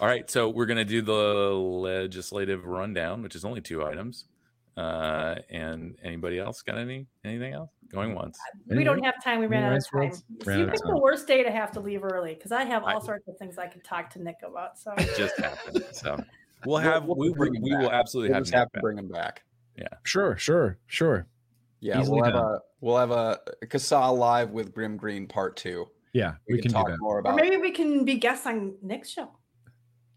all right, so we're going to do the legislative rundown, which is only two items. Uh, and anybody else got any anything else going once? We don't have time. We ran out of time. So you picked the worst day to have to leave early because I have all I, sorts of things I can talk to Nick about. So it just happened. So we'll have we'll, we'll we, we will absolutely we'll have, have to bring him back. Yeah, sure, sure, sure. Yeah, Easily we'll have a we'll have a CASAA live with Grimm Green part two. Yeah, we, we, can, talk do that. more Or about. maybe we can be guests on Nick's show.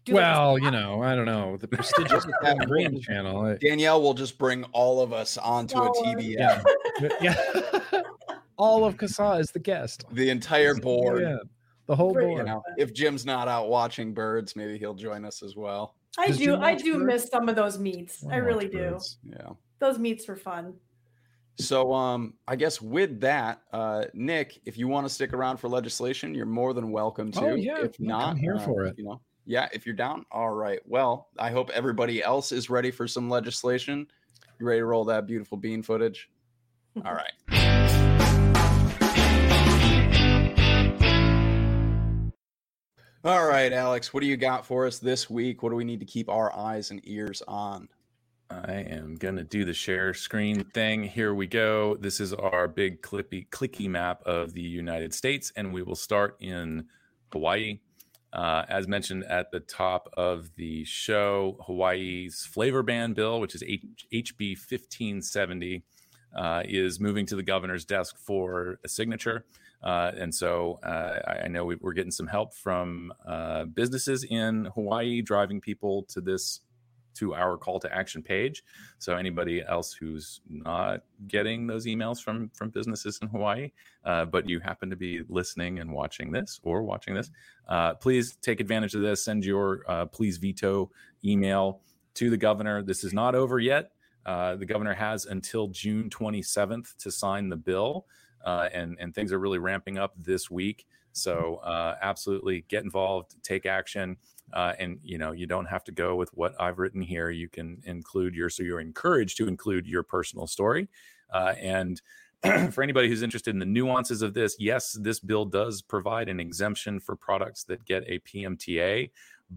Do like a Well, you know, I don't know. The prestigious have Green channel. I- Danielle will just bring all of us onto a Oh, TBN. Yeah. yeah. All of CASA is the guest. The entire board. Yeah, the whole Bring it You board. know, if Jim's not out watching birds, maybe he'll join us as well. I Does do. I do birds? miss some of those meets. I wanna really do. birds. Yeah. Those meets were fun. So um I guess with that, uh Nick, if you want to stick around for legislation, you're more than welcome to. Oh, yeah. If Look, I'm not, here uh, for it. You know, yeah, if you're down, all right. Well, I hope everybody else is ready for some legislation. You ready to roll that beautiful bean footage? All right. All right, Alex, what do you got for us this week? What do we need to keep our eyes and ears on? I am gonna do the share screen thing. Here we go. This is our big clippy clicky map of the United States, and we will start in Hawaii. Uh, as mentioned at the top of the show, Hawaii's flavor ban bill, which is H- HB 1570, uh, is moving to the governor's desk for a signature. Uh, and so uh, I, I know we, we're getting some help from uh, businesses in Hawaii driving people to this to our call to action page. So anybody else who's not getting those emails from from businesses in Hawaii, uh, but you happen to be listening and watching this or watching this, uh, please take advantage of this. Send your uh, please veto email to the governor. This is not over yet. Uh, the governor has until June 27th to sign the bill, uh, and and things are really ramping up this week. So uh, absolutely get involved, take action uh, and you know you don't have to go with what I've written here. You can include your so you're encouraged to include your personal story. Uh, and for anybody who's interested in the nuances of this, yes, this bill does provide an exemption for products that get a PMTA,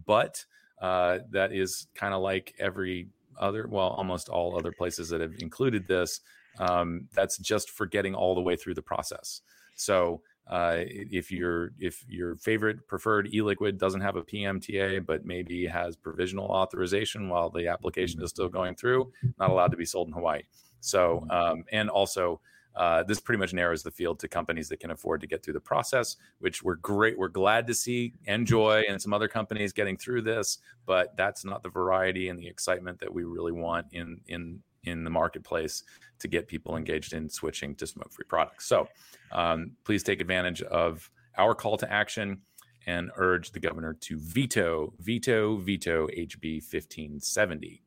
but uh, that is kind of like every other, well, almost all other places that have included this. Um, that's just for getting all the way through the process. So uh, if your if your favorite preferred e-liquid doesn't have a PMTA, but maybe has provisional authorization while the application is still going through, not allowed to be sold in Hawaii. So um, and also. Uh, this pretty much narrows the field to companies that can afford to get through the process, which we're great. We're glad to see NJOY and some other companies getting through this, but that's not the variety and the excitement that we really want in in in the marketplace to get people engaged in switching to smoke-free products. So um, please take advantage of our call to action and urge the governor to veto, veto, veto HB 1570.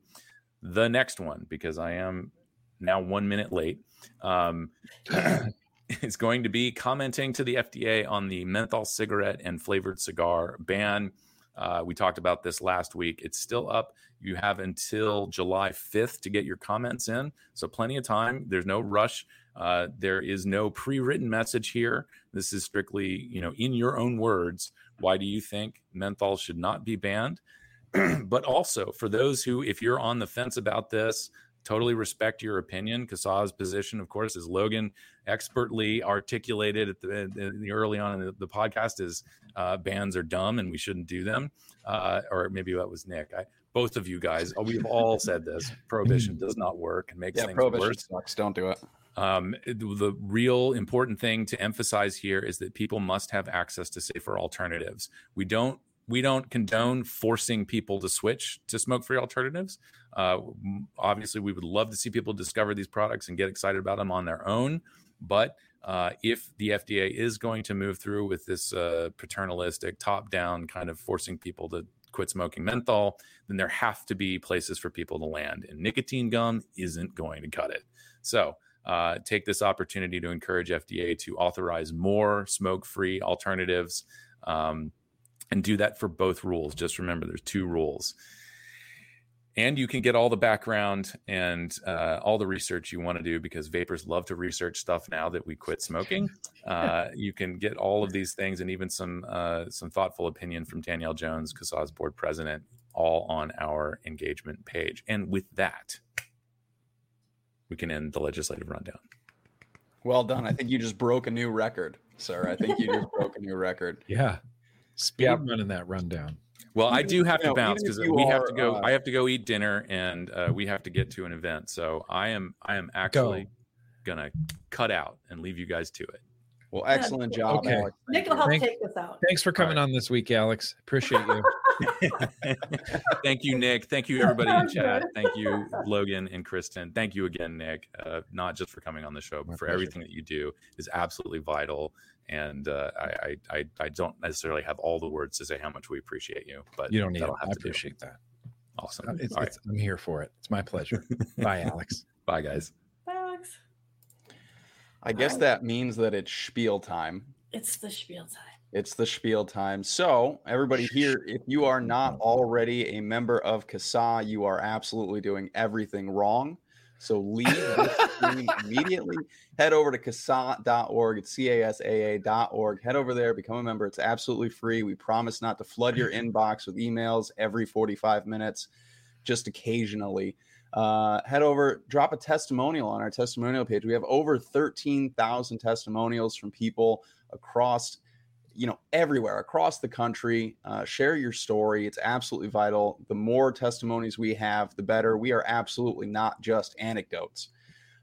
The next one, because I am now one minute late, um, is going to be commenting to the FDA on the menthol cigarette and flavored cigar ban. Uh, we talked about this last week. It's still up. You have until July 5th to get your comments in. So, plenty of time. There's no rush. Uh, there is no pre-written message here. This is strictly, you know, in your own words. Why do you think menthol should not be banned? but also for those who, if you're on the fence about this, totally respect your opinion. CASA's position, of course, as Logan expertly articulated at the, in the early on in the, the podcast, is uh, bans are dumb and we shouldn't do them. Uh, or maybe that was Nick. I, both of you guys, oh, we've all said this. Prohibition does not work and makes Yeah, things prohibition worse. sucks. Don't do it. Um, the real important thing to emphasize here is that people must have access to safer alternatives. We don't we don't condone forcing people to switch to smoke-free alternatives. Uh, obviously, we would love to see people discover these products and get excited about them on their own. But uh, if the FDA is going to move through with this uh, paternalistic, top-down kind of forcing people to quit smoking menthol, then there have to be places for people to land, and nicotine gum isn't going to cut it. So uh, take this opportunity to encourage FDA to authorize more smoke free alternatives um, and do that for both rules. Just remember there's two rules. And you can get all the background and uh, all the research you want to do because vapors love to research stuff now that we quit smoking. Uh, you can get all of these things and even some uh, some thoughtful opinion from Danielle Jones, CASA's board president, all on our engagement page. And with that, we can end the legislative rundown. Well done. I think you just broke a new record, sir. I think you just broke a new record. Yeah. Speed Yeah. running that rundown. Well, I do have you to know, bounce because you we have to go. uh, I have to go eat dinner, and uh, we have to get to an event. So I am I am actually gonna cut out and leave you guys to it. Well, excellent job, Okay. Alex. Nick will help Thank- take this out. Thanks for coming on this week, Alex. Appreciate you. Thank you, Nick. Thank you, everybody in chat. Thank you, Logan and Kristen. Thank you again, Nick. Uh, not just for coming on the show, but My for pleasure. everything that you do is absolutely vital. And uh, I, I, I, I don't necessarily have all the words to say how much we appreciate you, but You don't need it. that'll I have to do. appreciate that. Awesome. It's, All right. it's, I'm here for it. It's my pleasure. Bye, Alex. Bye, guys. I guess that means that it's spiel time. it's the spiel time. It's the spiel time. So, everybody here, if you are not already a member of CASA, you are absolutely doing everything wrong. So, leave this stream immediately. Head over to CASA.org. It's C A S A A.org. Head over there, become a member. It's absolutely free. We promise not to flood your inbox with emails every 45 minutes, just occasionally. Uh, head over, drop a testimonial on our testimonial page. We have over 13,000 testimonials from people across you know everywhere across the country. Uh, share your story. It's absolutely vital. The more testimonies we have the better. We are absolutely not just anecdotes.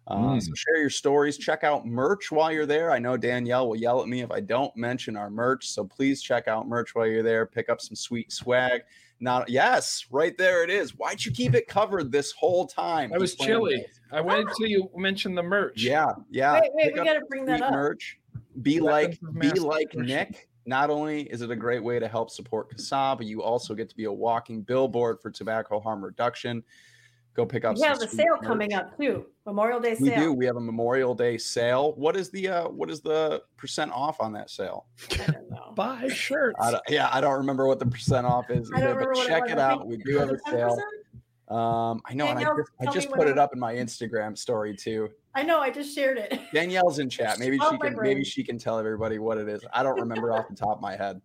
Uh, Mm. so share your stories. Check out merch while you're there. I know danielle will yell at me if i don't mention our merch so please check out merch while you're there. Pick up some sweet swag not yes right there it is why'd you keep it covered this whole time I was chilly. this. I waited till you mentioned the merch. yeah yeah wait, wait, Pick we got to bring that sweet up. merch. Be Weapons like be like destruction. Nick. Not only is it a great way to help support CASA, but you also get to be a walking billboard for tobacco harm reduction. Go pick up. We have a sale merch. coming up too. Memorial Day sale. We sale. do. We have a Memorial Day sale. What is the uh, what is the percent off on that sale? I don't know. Buy shirts. I don't, yeah, I don't remember what the percent off is, I don't either, but remember what check was. it out. We do have a was it sale. Um, I know, and I just, I just put it up in my Instagram story too. I know. I just shared it. Danielle's in chat. Maybe she my can maybe she can tell everybody what it is. I don't remember off the top of my head.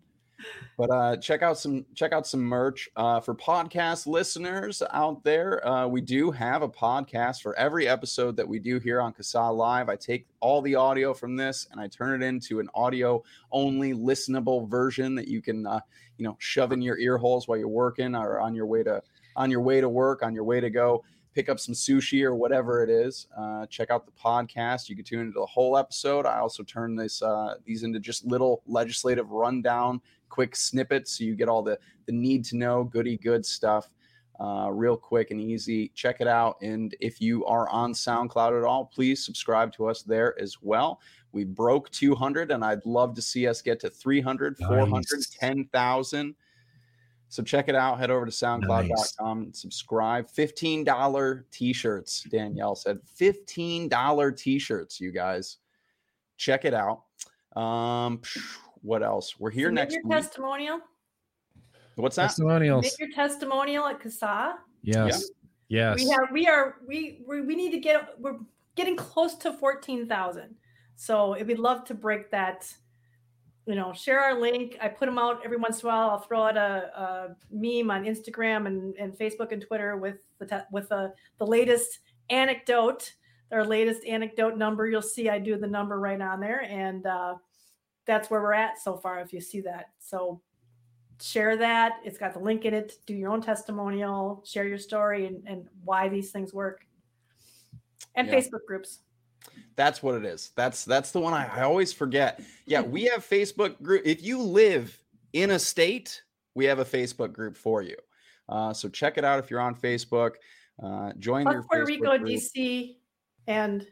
But uh check out some check out some merch. Uh for podcast listeners out there, uh we do have a podcast for every episode that we do here on CASA Live. I take all the audio from this and I turn it into an audio only listenable version that you can uh you know shove in your ear holes while you're working or on your way to on your way to work, on your way to go pick up some sushi or whatever it is. Uh, check out the podcast. You can tune into the whole episode. I also turn this uh, these into just little legislative rundown, quick snippets, so you get all the the need to know, goody good stuff, uh, real quick and easy. Check it out. And if you are on SoundCloud at all, please subscribe to us there as well. We broke 200, and I'd love to see us get to 300, 400, 10,000. So check it out. Head over to soundcloud.com and subscribe. $15 t-shirts, Danielle said. $15 t-shirts, you guys. Check it out. Um, what else? We're here Submit next your week. testimonial. What's that? Testimonials. Make your testimonial at CASA. Yes. Yes. We have we are we we we need to get we're getting close to fourteen thousand. So if we'd love to break that, you know, share our link. I put them out every once in a while. I'll throw out a, a meme on Instagram and, and Facebook and Twitter with the te- with the the latest anecdote, our latest anecdote number. You'll see I do the number right on there, and uh, that's where we're at so far. If you see that, so share that. It's got the link in it. Do your own testimonial, share your story and, and why these things work. And Yeah. Facebook groups. That's what it is. That's that's the one I, I always forget. Yeah, we have Facebook group. If you live in a state, we have a Facebook group for you. Uh, so check it out if you're on Facebook. Uh, join Plus your Puerto Facebook Rico, group. DC, and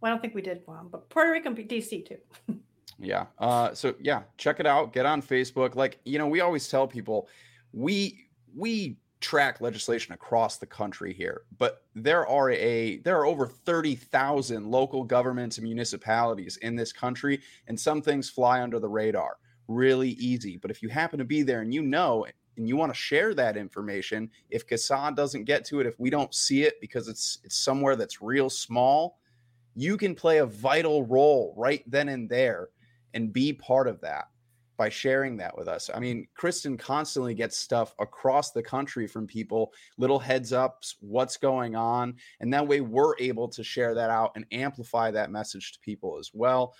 well, I don't think we did one, but Puerto Rico and DC too. Yeah. Uh, so yeah, check it out. Get on Facebook. Like you know, we always tell people we we track legislation across the country here, but there are a there are over thirty thousand local governments and municipalities in this country, and some things fly under the radar really easy. But if you happen to be there and you know and you want to share that information, if CASA doesn't get to it, if we don't see it because it's it's somewhere that's real small, you can play a vital role right then and there and be part of that by sharing that with us. I mean, Kristen constantly gets stuff across the country from people, little heads ups, what's going on. And that way we're able to share that out and amplify that message to people as well.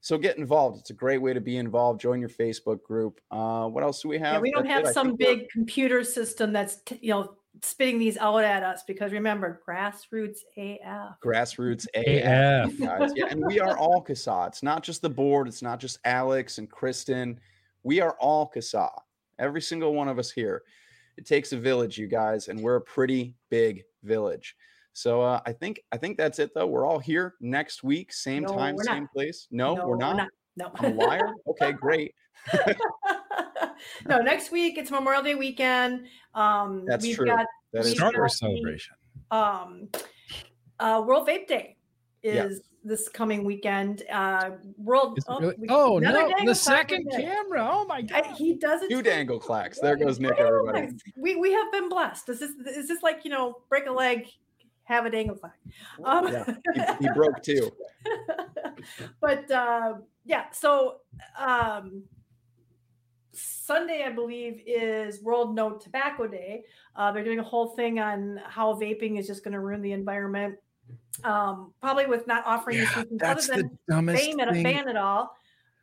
So get involved. It's a great way to be involved. Join your Facebook group. Uh, what else do we have? Yeah, we don't have some big computer system that's t- you know spitting these out at us because remember, grassroots AF. Grassroots AF. AF, guys. Yeah, and we are all CASA. It's not just the board. It's not just Alex and Kristen. We are all CASA. Every single one of us here. It takes a village, you guys, and we're a pretty big village. So uh, I think I think that's it though. We're all here next week, same No, time, same not. place. No, we're not. No. I'm a liar. Okay, great. no, next week it's Memorial Day weekend. Um, That's we've true. got That is We've Star got Wars the- celebration. um, uh, World Vape Day Yeah. is this coming weekend. Uh, World. Oh, really- we- oh no, the second for camera. Oh my I, he doesn't. Two dangle clacks. There goes Nick, everybody. We we have been blessed. Is this is this like you know break a leg, have a dangle clack? Um, Yeah, he, he broke two. but uh, yeah, so um, Sunday, I believe, is World No Tobacco Day. Uh, they're doing a whole thing on how vaping is just going to ruin the environment. Um, probably with not offering you Yeah, other than ban it, thing. ban it all.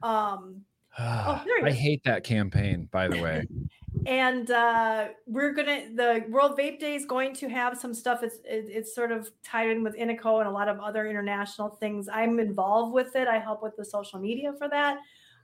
Um, Ah, it I hate that campaign, by the way. and uh, we're gonna the World Vape Day is going to have some stuff. It's it, it's sort of tied in with INNCO and a lot of other international things. I'm involved with it. I help with the social media for that.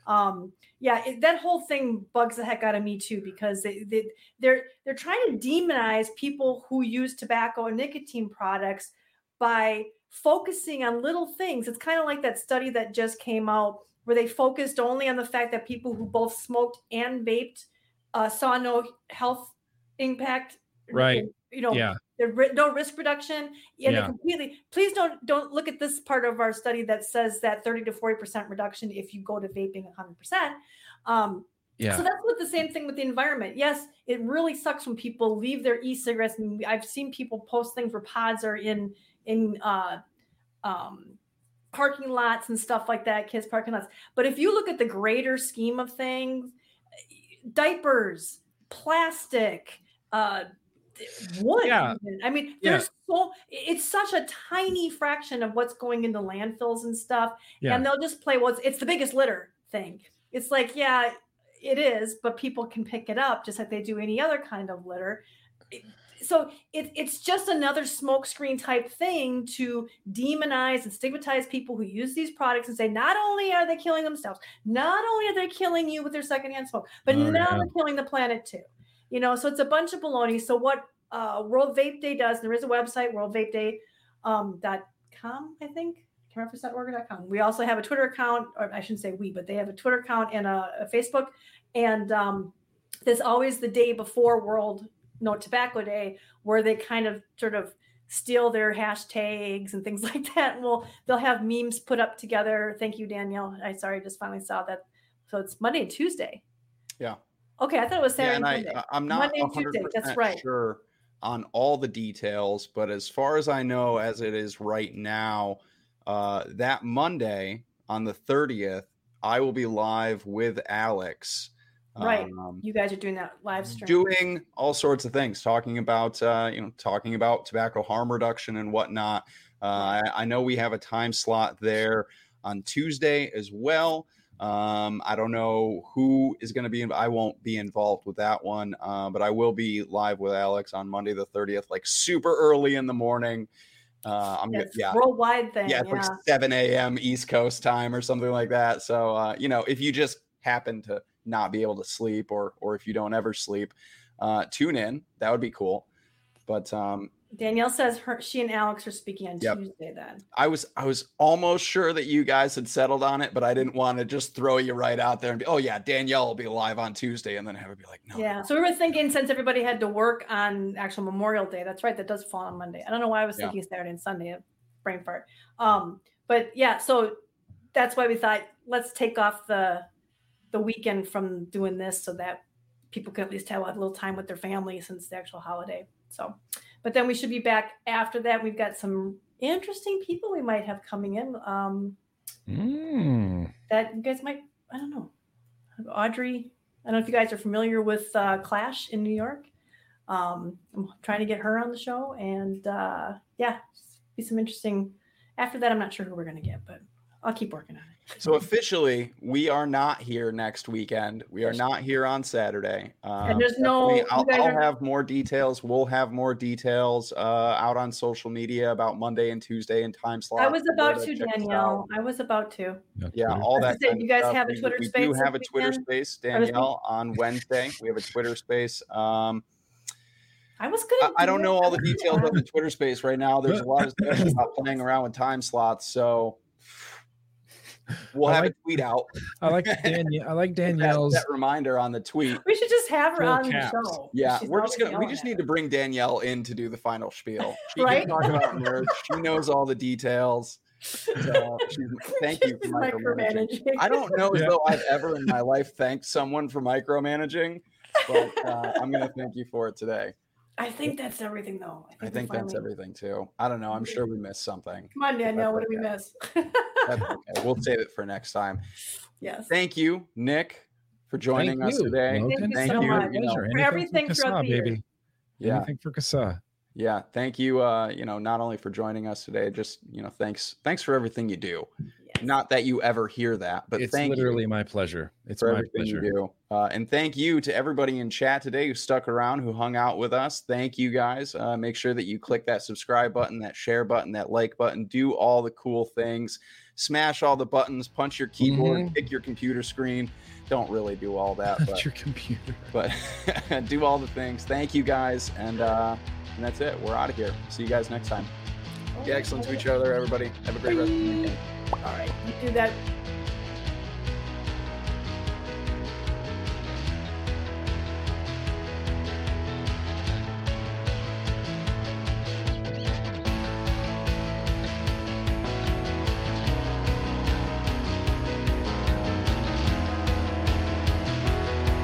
Um, yeah, it, that whole thing bugs the heck out of me too because they, they they're they're trying to demonize people who use tobacco and nicotine products by focusing on little things. It's kind of like that study that just came out where they focused only on the fact that people who both smoked and vaped uh, saw no health impact. Right. You know, Yeah. there no risk reduction. Yeah, Yeah. completely. Please don't don't look at this part of our study that says that thirty to forty percent reduction if you go to vaping hundred percent. Um, Yeah. so that's what the same thing with the environment. Yes, it really sucks when people leave their e-cigarettes. And I've seen people post things where pods are in in uh, um, parking lots and stuff like that, kids parking lots. But if you look at the greater scheme of things, diapers, plastic, uh, wood. Yeah. even. I mean, Yeah. there's so it's such a tiny fraction of what's going into landfills and stuff Yeah. and they'll just play well it's, it's the biggest litter thing it's like yeah it is but people can pick it up just like they do any other kind of litter It- so it, it's just another smokescreen type thing to demonize and stigmatize people who use these products and say not only are they killing themselves not only are they killing you with their secondhand smoke but Oh, now yeah. they're killing the planet too you know so it's a bunch of baloney so what uh, world vape day does there is a website world vape day um, i think careforset.org.com. We also have a Twitter account, or I shouldn't say we, but they have a Twitter account and a, a Facebook. And um, there's always the day before World No Tobacco Day where they kind of sort of steal their hashtags and things like that. And we'll they'll have memes put up together. Thank you, Danielle. I sorry, I just finally saw that. So it's Monday and Tuesday. Yeah. Okay, I thought it was Yeah, and and I, I'm not Monday Tuesday, 100% that's right. sure on all the details, but as far as I know, as it is right now, uh, that Monday on the 30th, I will be live with Alex. Right. um, you guys are doing that live stream. doing all sorts of things, talking about uh, you know, talking about tobacco harm reduction and whatnot. Uh, I, I know we have a time slot there on Tuesday as well. Um, I don't know who is going to be. I won't be involved with that one, uh, but I will be live with Alex on Monday the thirtieth, like super early in the morning. Uh, I'm It's yeah, worldwide thing. yeah, it's like 7 a.m. East Coast time or something like that. So, uh, you know, if you just happen to not be able to sleep or or if you don't ever sleep, uh, tune in. That would be cool. But um, Danielle says her she and Alex are speaking on Yep. Tuesday then. I was I was almost sure that you guys had settled on it, but I didn't want to just throw you right out there and be, oh yeah, Danielle will be live on Tuesday, and then have it be like, no, Yeah. So we were thinking since everybody had to work on actual Memorial Day, that's right, that does fall on Monday. I don't know why I was Yeah. thinking Saturday and Sunday, brain fart. Um, but yeah, so that's why we thought let's take off the the weekend from doing this so that people can at least have a little time with their family since the actual holiday. So but then we should be back after that. We've got some interesting people we might have coming in. Um Mm. that you guys might I don't know. Audrey, I don't know if you guys are familiar with uh, CLASH in New York. Um, I'm trying to get her on the show, and uh, yeah, be some interesting. After that, I'm not sure who we're going to get, but I'll keep working on it. So officially, we are not here next weekend. We are not here on Saturday. Um, there's no- definitely- I'll, I'll have more details. We'll have more details uh, out on social media about Monday and Tuesday and time slots. I was about to, check. Danielle. I was about to. No Yeah, all that. say, you guys stuff. have a Twitter we space do have a Twitter weekend? space, Danielle, on Wednesday. We have a Twitter space. Um, I was I, gonna. I do don't know all the details of the Twitter space right now. There's a lot of discussion about playing around with time slots, so we'll I have like- a tweet out. I like Danielle. I like That, Danielle's. that reminder on the tweet. We should just have her on caps. the show. Yeah, She's we're just gonna. We just need us. to bring Danielle in to do the final spiel. She Right? can talk about nerds. She knows all the details. So thank you for micromanaging. micromanaging. I don't know as Yeah. though I've ever in my life thanked someone for micromanaging, but uh, I'm gonna thank you for it today. I think that's everything, though. I we think that's finally- everything too. I don't know. I'm sure we missed something. Come on, Danielle. What That's did we miss? Okay. We'll save it for next time. yes. Thank you, Nick, for joining Thank us you, today. Logan. Thank you so you. much. You know, For Anything everything throughout CASA, the year. baby. Yeah. Anything for CASA. Yeah, thank you. Uh, you know, not only for joining us today, just you know, thanks, thanks for everything you do. Not that you ever hear that, but it's thank literally you my pleasure. It's for my everything pleasure. you do. Uh, and thank you to everybody in chat today who stuck around, who hung out with us. Thank you guys. Uh, make sure that you click that subscribe button, that share button, that like button. Do all the cool things. Smash all the buttons. Punch your keyboard. Mhm. Kick your computer screen. Don't really do all that, but your computer. but do all the things. Thank you guys, and uh, and that's it. We're out of here. See you guys next time. Be excellent to each other, everybody. Have a great rest of the weekend. All right. You do that